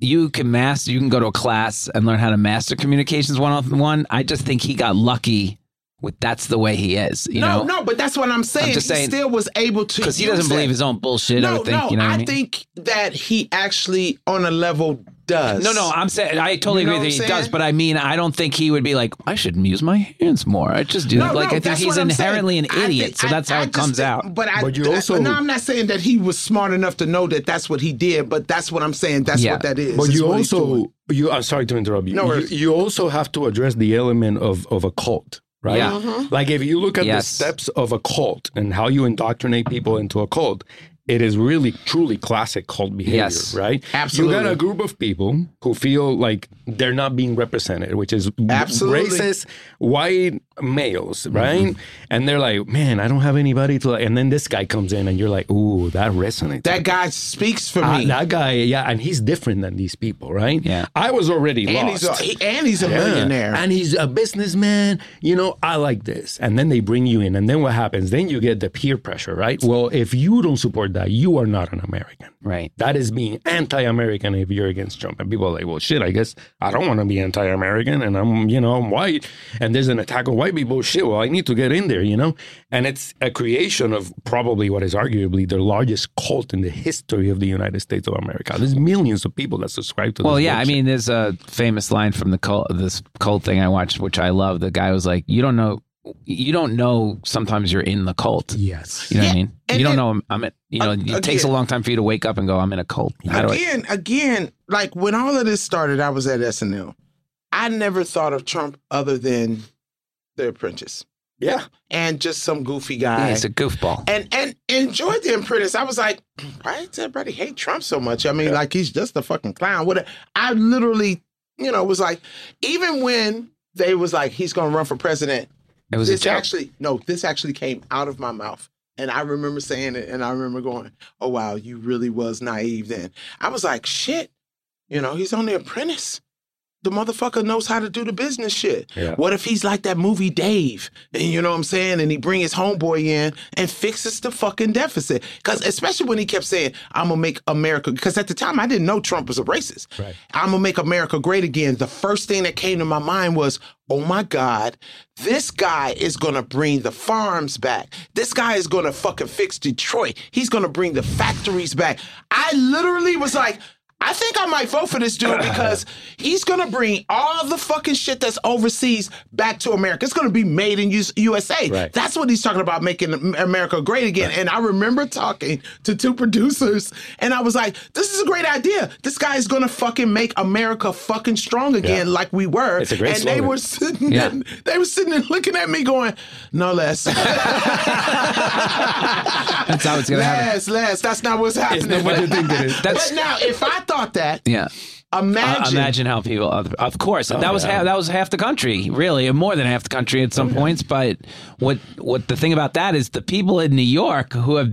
You can master. You can go to a class and learn how to master communications one on one. I just think he got lucky with that's the way he is. You No, know, no, but that's what I'm saying. just he saying- still was able to because he doesn't believe that. his own bullshit. No, would think. no, you know I, I mean? think that he actually, on a level, does. No, no, I'm saying I totally You know agree that I'm he does, but I mean I don't think he would be like I should use my hands more. I just do No, that. Like no, I think he's what I'm saying. inherently an idiot, think- so I- that's how I it comes think- out. But I, But you I- also- no, I'm not saying that he was smart enough to know that that's what he did, but that's what I'm saying. That's Yeah. what that is. But you what he's doing. also, you. I'm sorry to interrupt you. No you, you also have to address the element of of a cult, right? Yeah. Mm-hmm. Like if you look at Yes. the steps of a cult and how you indoctrinate people into a cult, it is really truly classic cult behavior, Yes. right? Absolutely. You got a group of people who feel like they're not being represented, which is Absolutely. racist white males, right? And they're like, "Man, I don't have anybody to." Like, and then this guy comes in, and you're like, "Ooh, that resonates." That guy speaks for Uh, me. that guy, yeah, and he's different than these people, right? Yeah. I was already and lost. he's a, he, and he's a Yeah. millionaire. And he's a businessman. You know, I like this. And then they bring you in. And then what happens? Then you get the peer pressure, right? Well, if you don't support that, you are not an American. right. That is being anti American if you're against Trump. And people are like, well, shit, I guess I don't want to be anti American and I'm, you know, I'm white and there's an attack on white people. Shit, well, I need to get in there, you know? And it's a creation of probably what is arguably the largest cult in the history of the United States of America. There's millions of people that subscribe to Well, yeah, I mean, there's a famous line from the cult, this cult thing I watched, which I love. The guy was like, "You don't know, you don't know. Sometimes you're in the cult. yes. You know what I mean? and You don't then- know. I'm, I'm in, you know, Uh, it takes a long time for you to wake up and go, I'm in a cult. How do I? again, again, like when all of this started, I was at SNL. I never thought of Trump other than the apprentice Yeah. and just some goofy Yeah, guy. it's a goofball. and and enjoyed the apprentice. I was like, why does everybody hate Trump so much? I mean, like he's just a fucking clown. What I literally, you know, was like, even when they was like, he's gonna run for president, It was a this joke. actually no, this actually came out of my mouth. And I remember saying it, and I remember going, "Oh wow, you really was naive then." I was like, "Shit, you know, he's on the Apprentice. The motherfucker knows how to do the business shit. Yeah. What if he's like that movie Dave, and you know what I'm saying, and he bring his homeboy in and fixes the fucking deficit? Because especially when he kept saying, "I'm gonna make America," because at the time I didn't know Trump was a racist. Right. I'm gonna make America great again. The first thing that came to my mind was, oh my God, this guy is gonna bring the farms back. This guy is gonna fucking fix Detroit. He's gonna bring the factories back. I literally was like, I think I might vote for this dude because he's gonna bring all the fucking shit that's overseas back to America. It's gonna be made in USA. Right. That's what he's talking about, making America great again. And I remember talking to two producers, and I was like, "This is a great idea. This guy is gonna fucking make America fucking strong again, Yeah. like we were." It's a great and they were sitting, Yeah. there, they were sitting there looking at me, going, "No less." That's how it's gonna happen. less, less. That's not what's happening. not what you think it is. That's- but now, if I thought that, Yeah. imagine, Uh, imagine how people. Of course, that was yeah. half, that was half the country, really, and more than half the country at some points. But what what the thing about that is the people in New York who have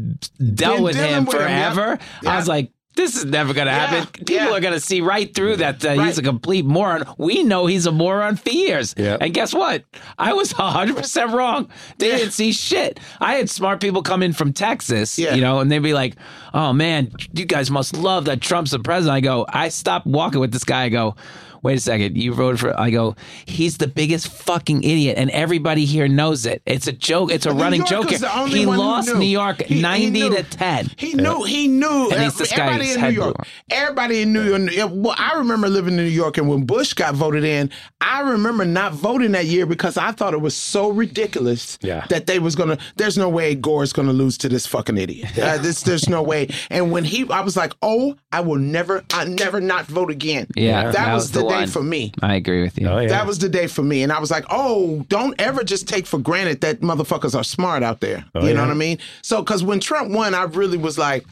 dealt Been with dealing him with him, yep. forever. I was like. This is never going to Yeah, happen. People yeah. are going to see right through that uh, he's a complete moron. We know he's a moron for years. Yeah. And guess what? I was 100% wrong. They Yeah. didn't see shit. I had smart people come in from Texas, Yeah. you know, and they'd be like, oh man, you guys must love that Trump's the president. I go, I stopped walking with this guy. I go, wait a second, you voted for, I go, he's the biggest fucking idiot, and everybody here knows it. It's a joke. It's a New running York joke. was here. the only He lost. New York He- he 90 knew. to 10. He knew. He knew. And he's this everybody in New York. boomer. Everybody in New York. yeah, Well, I remember living in New York, and when Bush got voted in, I remember not voting that year because I thought it was so ridiculous Yeah. that they was gonna. There's no way Gore's gonna lose to this fucking idiot. Uh, this, there's no way. And when he, I was like, oh, I will never, I never not vote again. Yeah, that, that was, was the, the day one. for me. I agree with you. Oh, yeah. That was the day for me. And I was like, oh, don't ever just take for granted that motherfuckers are smart out there. you know what I mean? So, because when Trump won, I really was like,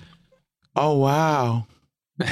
oh, wow.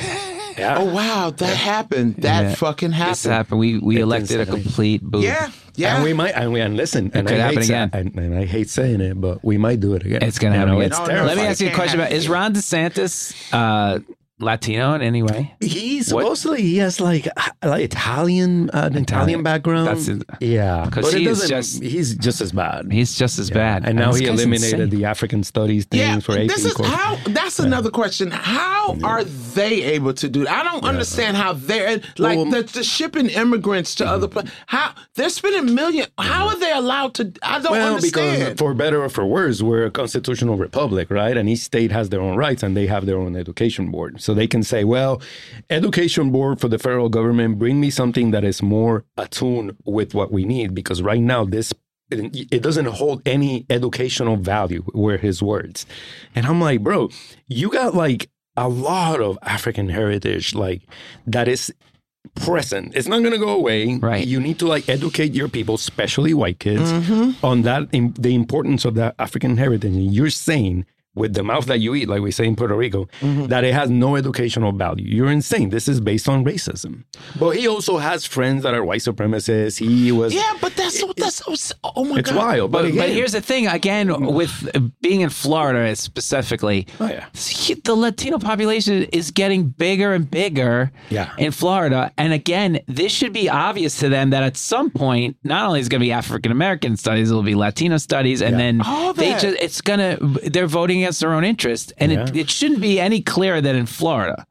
Yeah. Oh, wow. That happened. That Yeah. fucking This happened. happened. We, we It's elected a complete boob. Yeah. Yeah. And we might, and we, and listen, and could I happen hate sa- again. and, and I hate saying it, but we might do it again. It's going to happen know, again. It's No, no, terrifying. Let me ask you a Can't question about is Ron DeSantis uh, Latino in any way? He's What- supposedly he has like uh, like Italian, uh, an Italian background. That's it. yeah, 'Cause but it he is just- he's just as bad. He's just as bad. and now this he eliminated insane. the African studies thing Yeah, for AP this is course. how. That's another question. How are they able to do that? I don't understand how they're like Well, the, the shipping immigrants to mm-hmm. other places. How they're spending million. How mm-hmm. are they allowed to? I don't well, understand. because for better or for worse, we're a constitutional republic, right? And each state has their own rights, and they have their own education board, so they can say, "Well, education board for the federal government, bring me something that is more attuned with what we need," because right now this. It doesn't hold any educational value, were his words. And I'm like, bro, you got like a lot of African heritage, like that is present. It's not going to go away. Right. You need to like educate your people, especially white kids, mm-hmm. on that in, the importance of that African heritage. And you're saying with the mouth that you eat, like we say in Puerto Rico, that it has no educational value. You're insane. This is based on racism. But he also has friends that are white supremacists. He was. yeah, but that's that's oh my It's god. wild. But, But, again, but here's the thing again with uh, being in Florida specifically. Oh, yeah. he- the Latino population is getting bigger and bigger Yeah. in Florida. And again, this should be obvious to them that at some point, not only is it going to be African American studies, it'll be Latino studies, and then All they that. just it's gonna they're voting against their own interest, and it, Yeah. it shouldn't be any clearer than in Florida.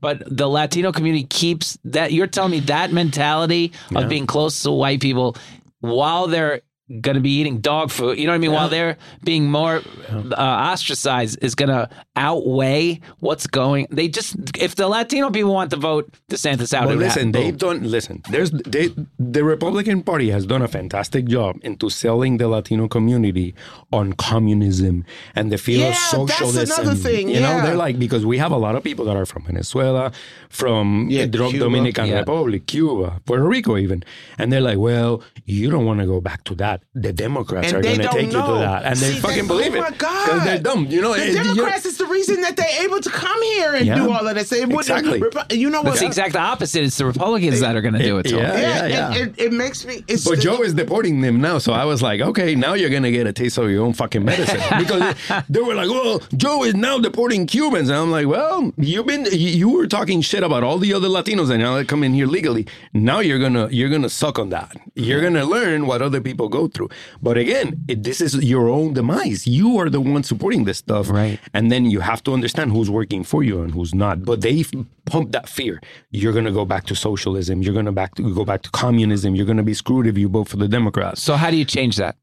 But the Latino community keeps that. You're telling me that mentality of being close to white people while they're going to be eating dog food, you know what I mean? While they're being more uh, ostracized is going to outweigh what's going. They just, if the Latino people want to vote DeSantis out, Well, listen, happen. they've done. Listen, there's they, the Republican Party has done a fantastic job into selling the Latino community on communism and the feel Yeah, of that's socialism. another thing, You know, they're like because we have a lot of people that are from Venezuela, from Yeah, the Cuba. Dominican Yeah. Republic, Cuba, Puerto Rico, even, and they're like, well, you don't want to go back to that. The Democrats And are going to don't take you know. to that, and they See, fucking they- believe oh it my God. because they're dumb. You know, The it- Democrats is the reason that they're able to come here and Yeah. do all of this. It Exactly. You know what? It's the exact opposite. It's the Republicans that are going to do it to Yeah. them. yeah, yeah. It, it, it makes me. It's But the- Joe is deporting them now, so I was like, okay, now you're gonna get a taste of your own fucking medicine because they were like, well, Joe is now deporting Cubans, and I'm like, well, you've been you you were talking shit about all the other Latinos, and now they come in here legally. Now you're gonna you're gonna suck on that. You're gonna learn what other people go through. But again, it, this is your own demise. You are the one supporting this stuff, Right. And then you have to understand who's working for you and who's not. But they pump that fear. You're gonna go back to socialism. You're gonna back to go back to communism. You're gonna be screwed if you vote for the Democrats. So how do you change that?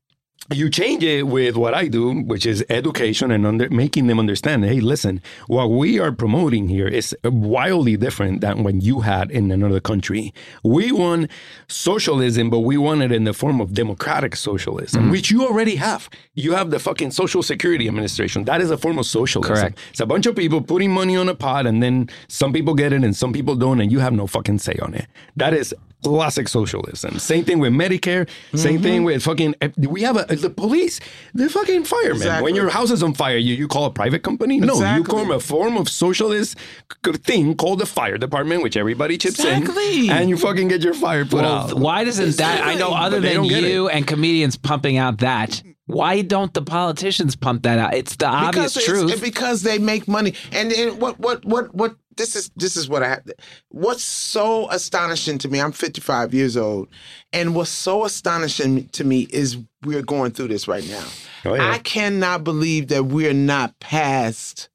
You change it with what I do, which is education and under, making them understand. Hey, listen, what we are promoting here is wildly different than what you had in another country. We want socialism, but we want it in the form of democratic socialism, Mm-hmm. which you already have. You have the fucking Social Security Administration. That is a form of socialism. Correct. It's a bunch of people putting money on a pot, and then some people get it and some people don't, and you have no fucking say on it. That is classic socialism. Same thing with Medicare. Same Mm-hmm. thing with fucking. We have a the police, the fucking firemen. Exactly. When your house is on fire, you you call a private company? No, you Exactly. call a form of socialist thing called the fire department, which everybody chips Exactly. in, and you fucking get your fire put Well, out. why doesn't that? I know other than you and comedians pumping out that. Why don't the politicians pump that out? It's the obvious it's- truth. because they make money. And, and what what what what this is this is what I have. What's so astonishing to me? I'm 55 years old, and what's so astonishing to me is we're going through this right now. Oh, yeah. I cannot believe that we're not past.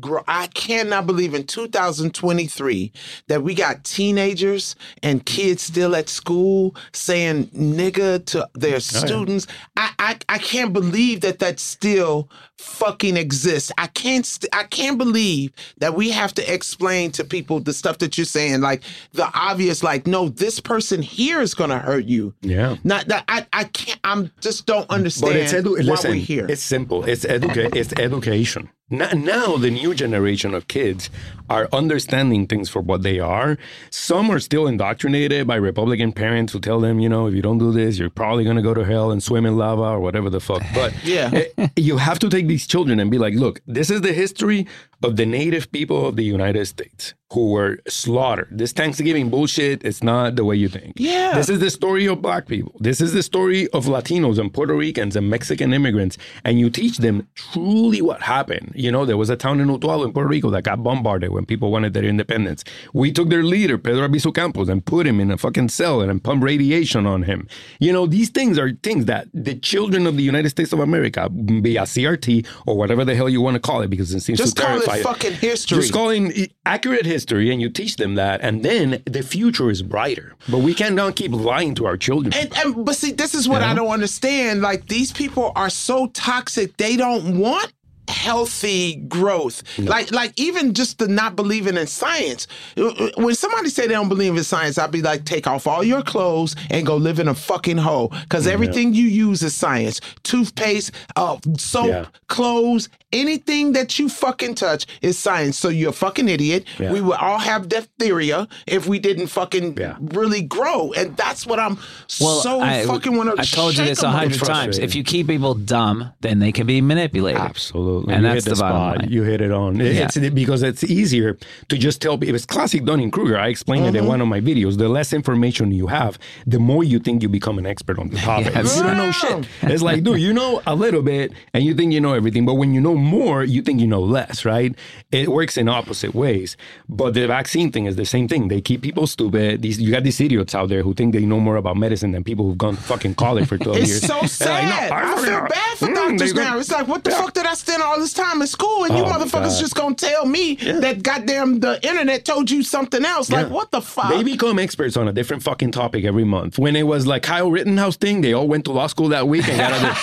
Gro- I cannot believe in 2023 that we got teenagers and kids still at school saying nigga to their oh, students. I, I I can't believe that that's still fucking exists. I can't st- I can't believe that we have to explain to people the stuff that you're saying, like the obvious, like no, this person here is gonna hurt you. Yeah. Not that I I can't. I'm just don't understand But it's edu- why listen, we're here. it's simple. It's educa- It's education. Now, the new generation of kids are understanding things for what they are. Some are still indoctrinated by Republican parents who tell them, you know, if you don't do this, you're probably going to go to hell and swim in lava or whatever the fuck. But Yeah. you have to take these children and be like, look, this is the history of the native people of the United States who were slaughtered. This Thanksgiving bullshit is not the way you think. Yeah. This is the story of black people. This is the story of Latinos and Puerto Ricans and Mexican immigrants. And you teach them truly what happened. You know, there was a town in Utuado in Puerto Rico that got bombarded when people wanted their independence. We took their leader, Pedro Albizu Campos, and put him in a fucking cell and pumped radiation on him. You know, these things are things that the children of the United States of America, be a CRT or whatever the hell you want to call it, because it seems Just to call it fucking history. Just calling accurate history, and you teach them that, and then the future is brighter. But we cannot keep lying to our children. And, and but see, this is what I don't understand. Like these people are so toxic; they don't want healthy growth. Like like even just the not believing in science. When somebody say they don't believe in science, I'd be like, take off all your clothes and go live in a fucking hole. Because everything you use is science. Toothpaste, uh, soap, Yeah. clothes, anything that you fucking touch is science. So you're a fucking idiot. Yeah. We would all have diphtheria if we didn't fucking Yeah. really grow. And that's what I'm well, so I, fucking want to I've told you this a hundred times. If you keep people dumb, then they can be manipulated. Absolutely, And you that's hit the bottom spot. line. You hit it on. It- Yeah. It's because it's easier to just tell people. It's classic Dunning Kruger. I explained it in mm-hmm. one of my videos. The less information you have, the more you think you become an expert on the topic. Yes. You don't know shit. It's like, dude, you know a little bit, and you think you know everything. But when you know more, you think you know less. Right? It works in opposite ways. But the vaccine thing is the same thing. They keep people stupid. These you got these idiots out there who think they know more about medicine than people who've gone to fucking college for twelve It's years. so They're like, sad. "No, I feel know." bad for Mm, doctors now. It's like, what the fuck did I spend all this time in school? And you Oh, my motherfuckers God. just gonna tell me that goddamn the internet told you something else. Like, Yeah. what the fuck? They become experts on a different fucking topic every month. When it was like Kyle Rittenhouse thing, they all went to law school that week and got a.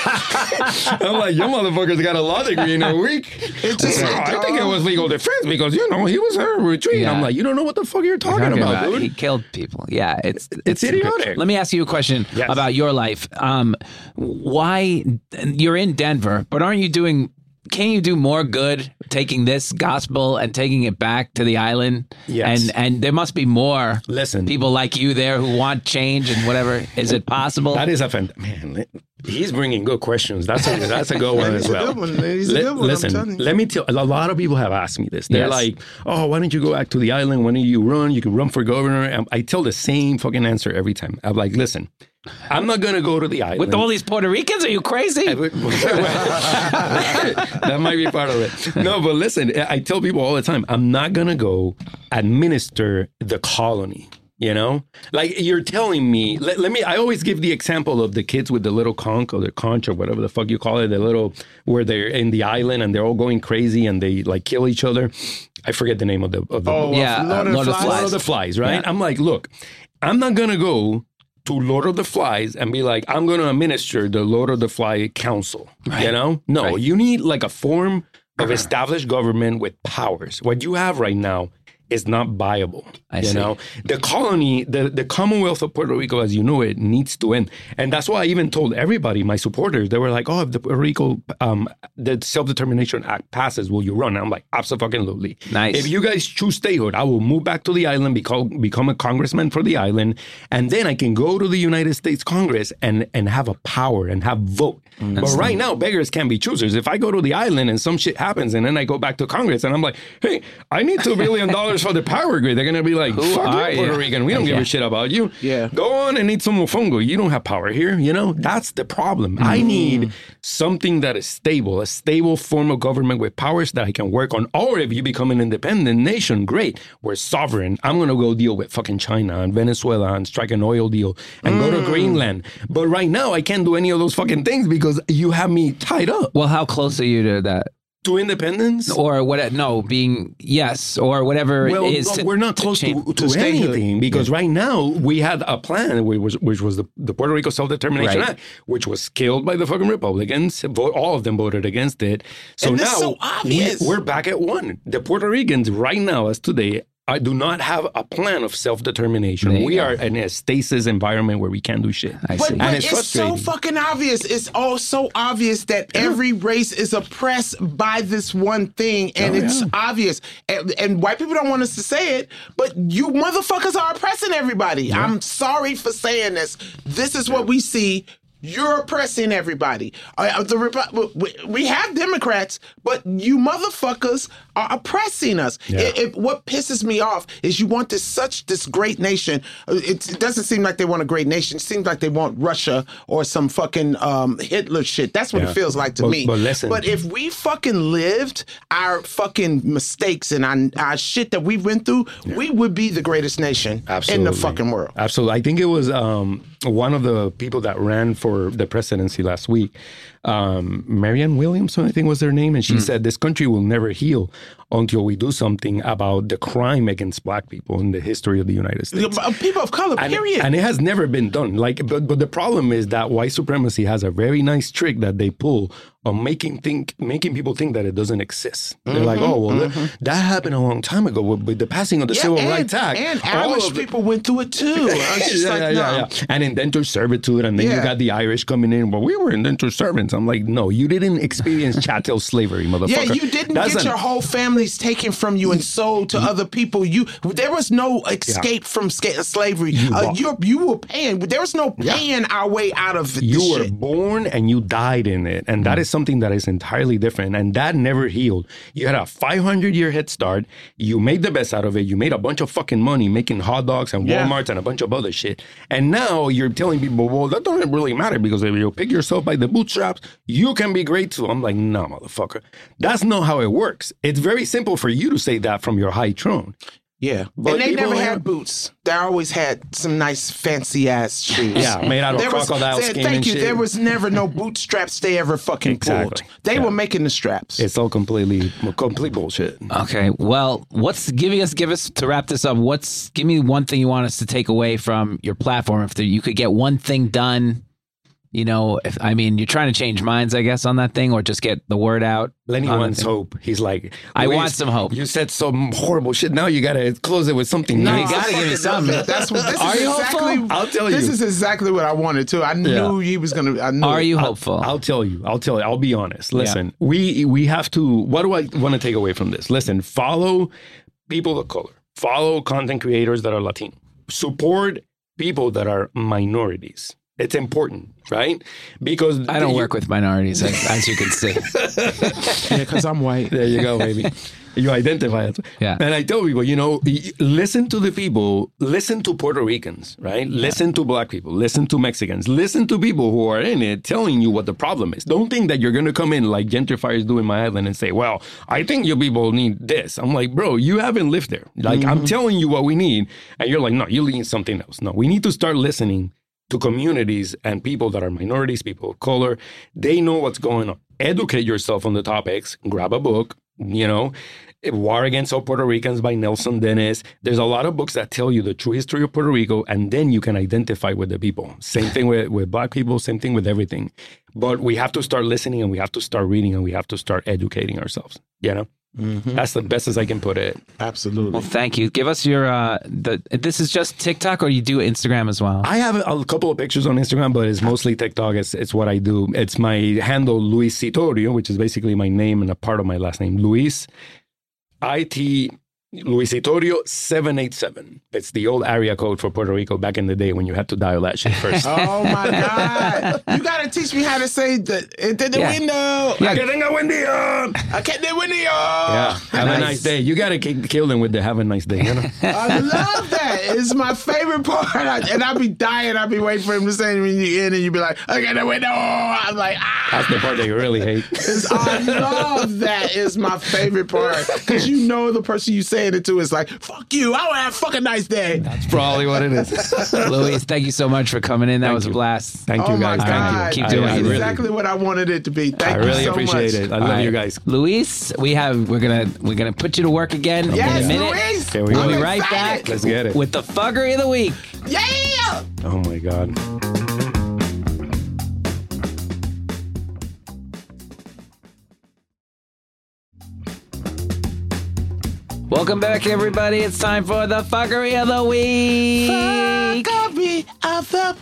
I'm like, you motherfuckers got a law degree in a week. It just- "Oh, I think it was legal defense because you know he was a retreat. Yeah. I'm like, you don't know what the fuck you're talking, Talking about, about- dude. He killed people. Yeah, it's It's idiotic. Let me ask you a question Yes. about your life. Um, why you're in Denver, but aren't you doing? Can you do more good taking this gospel and taking it back to the island? Yes. And and there must be more Listen. people like you there who want change and whatever. Is it possible? That is a fan- man. He's bringing good questions. That's a that's a good one He's as a well. good one. He's a good one, I'm Listen, telling you. let me tell. A lot of people have asked me this. They're Yes. like, "Oh, why don't you go back to the island? Why don't you run? You can run for governor." And I tell the same fucking answer every time. I'm like, "Listen, I'm not gonna go to the island With all these Puerto Ricans, are you crazy? that might be part of it. No, but listen, I tell people all the time, I'm not gonna go administer the colony. You know, like you're telling me. Let, let me. I always give the example of the kids with the little conch or the conch or whatever the fuck you call it. The little where they're in the island and they're all going crazy and they like kill each other. I forget the name of the of the Oh, Yeah, Lord, uh, of Lord the of Flies. Lord of the Flies, right? Yeah. I'm like, look, I'm not gonna go to Lord of the Flies and be like, I'm going to administer the Lord of the Fly Council. You know? No, Right. you need like a form of established government with powers. What you have right now is not viable. I you see. know, the colony, the, the Commonwealth of Puerto Rico, as you know it, needs to end. And that's why I even told everybody, my supporters, they were like, "Oh, if the Puerto Rico, um, the Self Determination Act passes, will you run?" And I'm like, "Absolutely." Nice. If you guys choose statehood, I will move back to the island, become become a congressman for the island, and then I can go to the United States Congress and and have a power and have vote. Mm, but right now, beggars can't be choosers. If I go to the island and some shit happens, and then I go back to Congress and I'm like, "Hey, I need two billion dollars for the power grid," they're gonna be like, "Fuck are you, ah, Puerto you?" Rican. We don't give a shit about you. Yeah. Go on and eat some mofongo. You don't have power here. You know, that's the problem. I mm. need something that is stable, a stable form of government with powers that I can work on. Or if you become an independent nation, great. We're sovereign. I'm to go deal with fucking China and Venezuela and strike an oil deal and go to mm. Greenland. But right now, I can't do any of those fucking things because you have me tied up Well, how close are you to that? To independence. Or what? No, being yes, or whatever Well, it is. no, we're not close to, change- to, to statehood. anything because right now we had a plan, which was, which was the, the Puerto Rico Self Determination Right. Act, which was killed by the fucking Republicans. All of them voted against it. So And now it's so obvious. We, are back at one. The Puerto Ricans right now, as today, I do not have a plan of self determination. We go. are in a stasis environment where we can't do shit. I But, see. but And it's, it's so fucking obvious. It's all so obvious that every race is oppressed by this one thing, and Oh, it's yeah. obvious. And, and white people don't want us to say it, but you motherfuckers are oppressing everybody. I'm sorry for saying this. This is what we see. You're oppressing everybody. Uh, the Repu- we- we have Democrats, but you motherfuckers are oppressing us. Yeah. It- it- what pisses me off is you want this such this great nation. Uh, It, it doesn't seem like they want a great nation. It seems like they want Russia or some fucking um, Hitler shit. That's what Yeah. it feels like to But- me. but listen. But if we fucking lived our fucking mistakes and our, our shit that we went through, we would be the greatest nation in the fucking world. Absolutely. I think it was um, one of the people that ran for the presidency last week, um, Marianne Williamson, I think was their name. And she said, This country will never heal until we do something about the crime against black people in the history of the United States. Uh, People of color, And, period. and it has never been done. Like, but but the problem is that white supremacy has a very nice trick that they pull making think making people think that it doesn't exist. They're like, oh well, that, that happened a long time ago with, with the passing of the Mm-hmm. Yeah, Civil and, Rights Act. And Irish people went through it too. I was just yeah, like, yeah, no. And indentured servitude, and then you got the Irish coming in. Well, we were indentured servants. I'm like, no, you didn't experience chattel slavery, motherfucker. Yeah, you didn't That's get an- your whole families taken from you and sold to other people. You there was no escape from sca- slavery. Uh, wa- you you were paying. There was no paying our way out of You were shit. born and you died in it. And Mm. that is something that is entirely different. And that never healed. You had a 500 year head start. You made the best out of it. You made a bunch of fucking money making hot dogs and Yeah. Walmarts and a bunch of other shit. And now you're telling people, well, that doesn't really matter because if you pick yourself by the bootstraps, you can be great too. I'm like, no, motherfucker. That's not how it works. It's very simple for you to say that from your high throne. Yeah, But and they people never are- had boots. They always had some nice fancy ass shoes. Yeah, made out of There was- crocodile said, skin Thank and you. shit. There was never no bootstraps they ever fucking Exactly. pulled. They Yeah. were making the straps. It's all completely, complete bullshit. Okay. Well, what's giving us give us to wrap this up? What's give me one thing you want us to take away from your platform? If there, you could get one thing done, you know, if I mean, you're trying to change minds, I guess, on that thing, or just get the word out. Lenny on wants hope. He's like, I want some hope." You said some horrible shit. Now you gotta close it with something No, nice. you gotta give me something. That's what. This Are is you exactly. hopeful? I'll tell you. This is exactly what I wanted to. I knew he was gonna. I knew. Are it. you I'll- hopeful? I'll tell you. I'll tell you. I'll be honest. Listen, we we have to. What do I want to take away from this? Listen, follow people of color. Follow content creators that are Latino. Support people that are minorities. It's important, right? Because I don't you- work with minorities, as, as you can see. Yeah, because I'm white. There you go, baby. you identify as. Yeah. And I tell people, you know, listen to the people, listen to Puerto Ricans, right? Listen to black people, listen to Mexicans, listen to people who are in it telling you what the problem is. Don't think that you're going to come in like gentrifiers do in my island and say, well, I think you people need this. I'm like, bro, you haven't lived there. Like, I'm mm-hmm. telling you what we need. And you're like, no, you need something else. No, we need to start listening to communities and people that are minorities, people of color. They know what's going on. Educate yourself on the topics, grab a book, you know, War Against All Puerto Ricans by Nelson Denis. There's a lot of books that tell you the true history of Puerto Rico, and then you can identify with the people. Same thing with, with Black people, same thing with everything. But we have to start listening and we have to start reading and we have to start educating ourselves. You know? That's the best as I can put it. Absolutely. Well, thank you. Give us your uh the this is just TikTok or you do Instagram as well? I have a, a couple of pictures on Instagram, but it's mostly TikTok. It's, it's what I do. It's my handle, Luisitorio, which is basically my name and a part of my last name, Luis. IT Luis Citorio 787. It's the old area code for Puerto Rico back in the day when you had to dial that shit first. Oh my God! You gotta teach me how to say the into the Yeah. window. Yeah. Que tenga buen día. I can't the window. Yeah, have a nice day. You gotta kill them with the have a nice day. You know? I love that. It's my favorite part. I- and I'll be dying. I'll be waiting for him to say it when you in, and you'll be like, "Okay, the window." I'm like, ah. That's the part that you really hate. I love that. Is my favorite part because you know the person you saying it to is like, "Fuck you." I want to have a fucking nice day. That's probably what it is. Luis, thank you so much for coming in. That Thank was a blast. Thank oh you guys. Thank you. Keep I- doing I it. really- exactly what I wanted it to be. Thank I you really so appreciate much. it. I love All right. you guys. Luis, we have we're gonna we're gonna put you to work again Yes, in a minute. Luis. Here we We'll go. be I'm right excited. back Let's get it. with the fuggery of the week. Yeah. Oh my god. Welcome back, everybody. It's time for the fuckery of the week.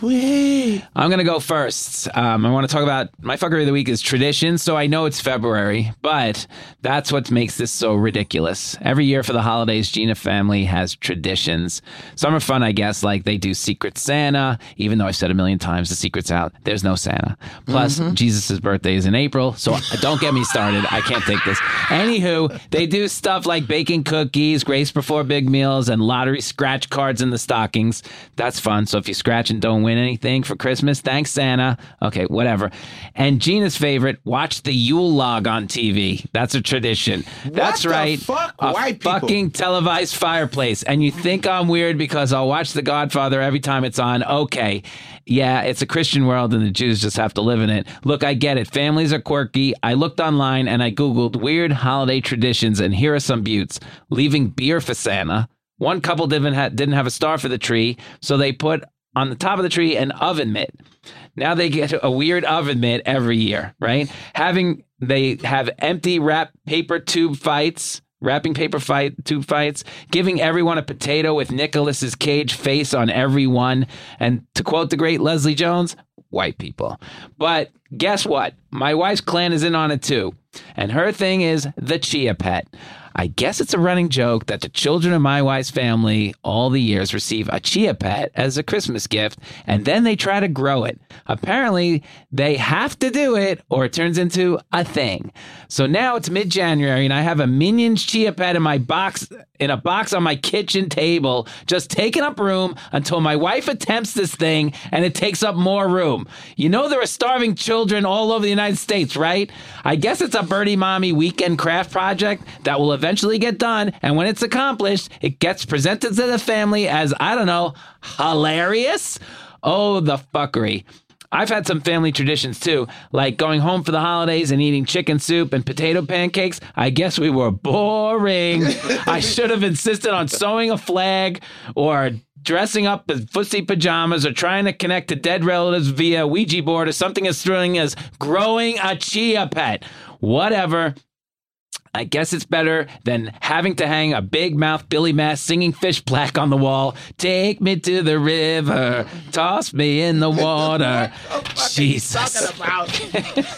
Fuckery of the week. I'm gonna go first. Um, I want to talk about my fuckery of the week is tradition. So I know it's February, but that's what makes this so ridiculous. Every year for the holidays, Gina family has traditions. Some are fun, I guess, like they do Secret Santa. Even though I've said a million times, the secret's out. There's no Santa. Plus, Jesus' birthday is in April, so don't get me started. I can't take this. Anywho, they do stuff like baking cookies, grace before big meals, and lottery scratch cards in the stockings. That's fun. So if you scratch and don't win anything for Christmas, thanks Santa. Okay, whatever. And Gina's favorite, watch the Yule log on TV. That's a tradition. That's the right. fuck? A White people. fucking televised fireplace. And you think I'm weird because I'll watch The Godfather every time it's on. Okay. Yeah, it's a Christian world and the Jews just have to live in it. Look, I get it. Families are quirky. I looked online and I Googled weird holiday traditions, and here are some buttes. Leaving beer for Santa. One couple didn't, ha- didn't have a star for the tree, so they put on the top of the tree an oven mitt. Now they get a weird oven mitt every year, right? Having they have empty wrap paper tube fights, wrapping paper fight tube fights, giving everyone a potato with Nicholas's cage face on every one, and to quote the great Leslie Jones, white people. But guess what? My wife's clan is in on it too. And her thing is the chia pet. I guess it's a running joke that the children of my wife's family all the years receive a chia pet as a Christmas gift, and then they try to grow it. Apparently, they have to do it or it turns into a thing. So now it's mid January, and I have a Minions chia pet in my box, in a box on my kitchen table, just taking up room until my wife attempts this thing and it takes up more room. You know, there are starving children all over the United States, right? I guess it's a Birdie Mommy weekend craft project that will eventually get done. And when it's accomplished, it gets presented to the family as, I don't know, hilarious. Oh, the fuckery. I've had some family traditions too, like going home for the holidays and eating chicken soup and potato pancakes. I guess we were boring. I should have insisted on sewing a flag or dressing up as footsie pajamas or trying to connect to dead relatives via Ouija board or something as thrilling as growing a chia pet. Whatever. I guess it's better than having to hang a big mouth Billy Bass singing fish plaque on the wall. Take me to the river, toss me in the water. Oh, Jesus. Talking about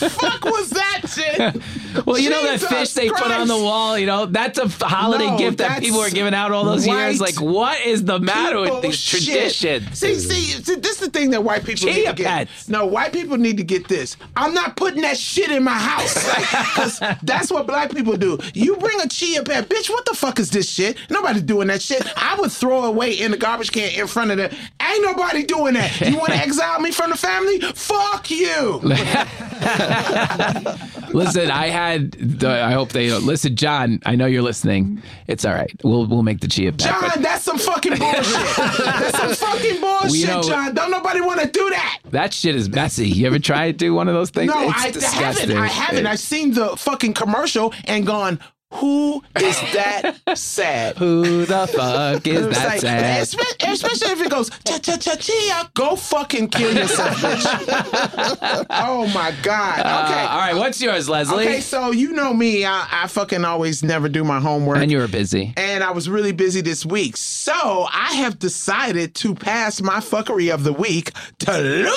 the fuck was that shit? Well, you know that Jesus fish they put on the wall, you know, that's a f- holiday No, gift that that's people were giving out all those years. Like, what is the matter with these traditions? See, see, see, this is the thing that white people Chia need to get. pets. No, white people need to get this. I'm not putting that shit in my house. Like, 'cause that's what black people do. You bring a chia pet, bitch. What the fuck is this shit? Nobody doing that shit. I would throw away in the garbage can in front of the. Ain't nobody doing that. You want to exile me from the family? Fuck you. Listen, I had. I hope they listen, John. I know you're listening. It's all right. We'll we'll make the chia pet. but John, that's some fucking bullshit. that's some fucking bullshit, know- John. Don't nobody want to do that. that shit is messy. You ever try to do one of those things? No, it's I disgusting. haven't. I haven't. I've seen the fucking commercial and gone, Who is that sad? Who the fuck is that like, sad? espe- especially if it goes cha cha cha chia, go fucking kill yourself, bitch. oh my god. Okay. Uh, all right, what's yours, Leslie? Okay, so you know me, I, I fucking always never do my homework. and you were busy. and I was really busy this week. So I have decided to pass my fuckery of the week to Louis.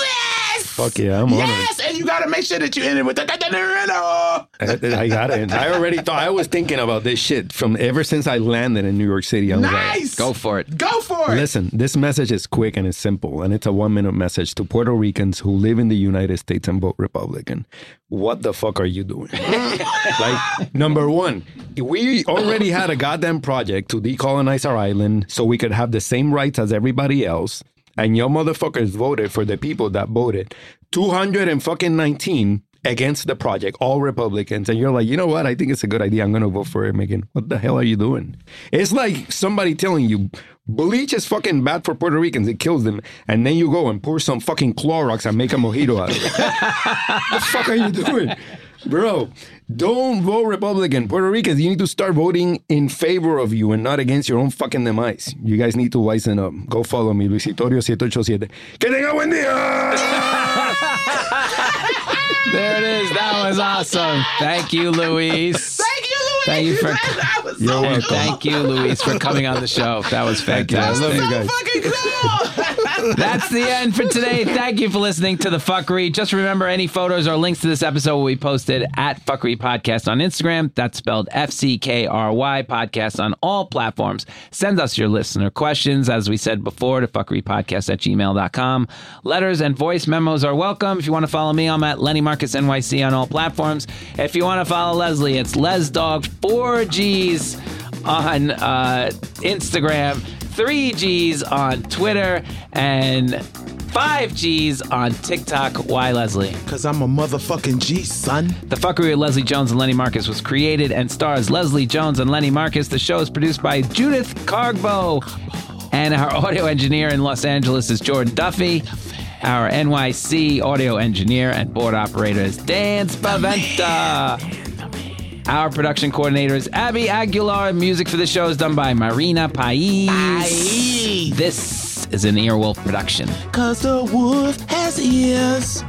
Fuck yeah, I'm on it. Yes, and you got to make sure that you end it with the I I got it. I already thought I was thinking about this shit from ever since I landed in New York City. I was like, Nice. Go for it. Go for it. Listen, this message is quick and it's simple, and it's a one minute message to Puerto Ricans who live in the United States and vote Republican. What the fuck are you doing? like, number one, we already had a goddamn project to decolonize our island so we could have the same rights as everybody else, and your motherfuckers voted for the people that voted 219 against the project, all Republicans, and you're like, you know what? I think it's a good idea. I'm going to vote for it, Megan. What the hell are you doing? It's like somebody telling you bleach is fucking bad for Puerto Ricans. It kills them. And then you go and pour some fucking Clorox and make a mojito out of it. What the fuck are you doing? Bro, don't vote Republican. Puerto Ricans, you need to start voting in favor of you and not against your own fucking demise. You guys need to wisen up. Go follow me, Luisitorio 787. Que tenga buen día! There it is. That was awesome. Thank you, Luis. Thank you, Louis. Thank you for- that was so welcome. Thank you, Luis, for coming on the show. That was fantastic. love you so fucking cool. That's the end for today. Thank you for listening to the Fuckery. Just remember, any photos or links to this episode will be posted at Fuckery Podcast on Instagram. That's spelled F C K R Y Podcast on all platforms. Send us your listener questions, as we said before, to fuckerypodcast at gmail.com. Letters and voice memos are welcome. If you want to follow me, I'm at Lenny Marcus NYC on all platforms. If you want to follow Leslie, it's LesDog4Gs on uh, Instagram. three G's on Twitter, and five G's on TikTok. Why, Leslie? Cause I'm a motherfucking G, son. The Fuckery of Leslie Jones and Lenny Marcus was created and stars Leslie Jones and Lenny Marcus. The show is produced by Judith Cargbo. And our audio engineer in Los Angeles is Jordan Duffy. Our NYC audio engineer and board operator is Dan Spaventa. Our production coordinator is Abby Aguilar. Music for the show is done by Marina Pais. This is an Earwolf production. Cause the wolf has ears.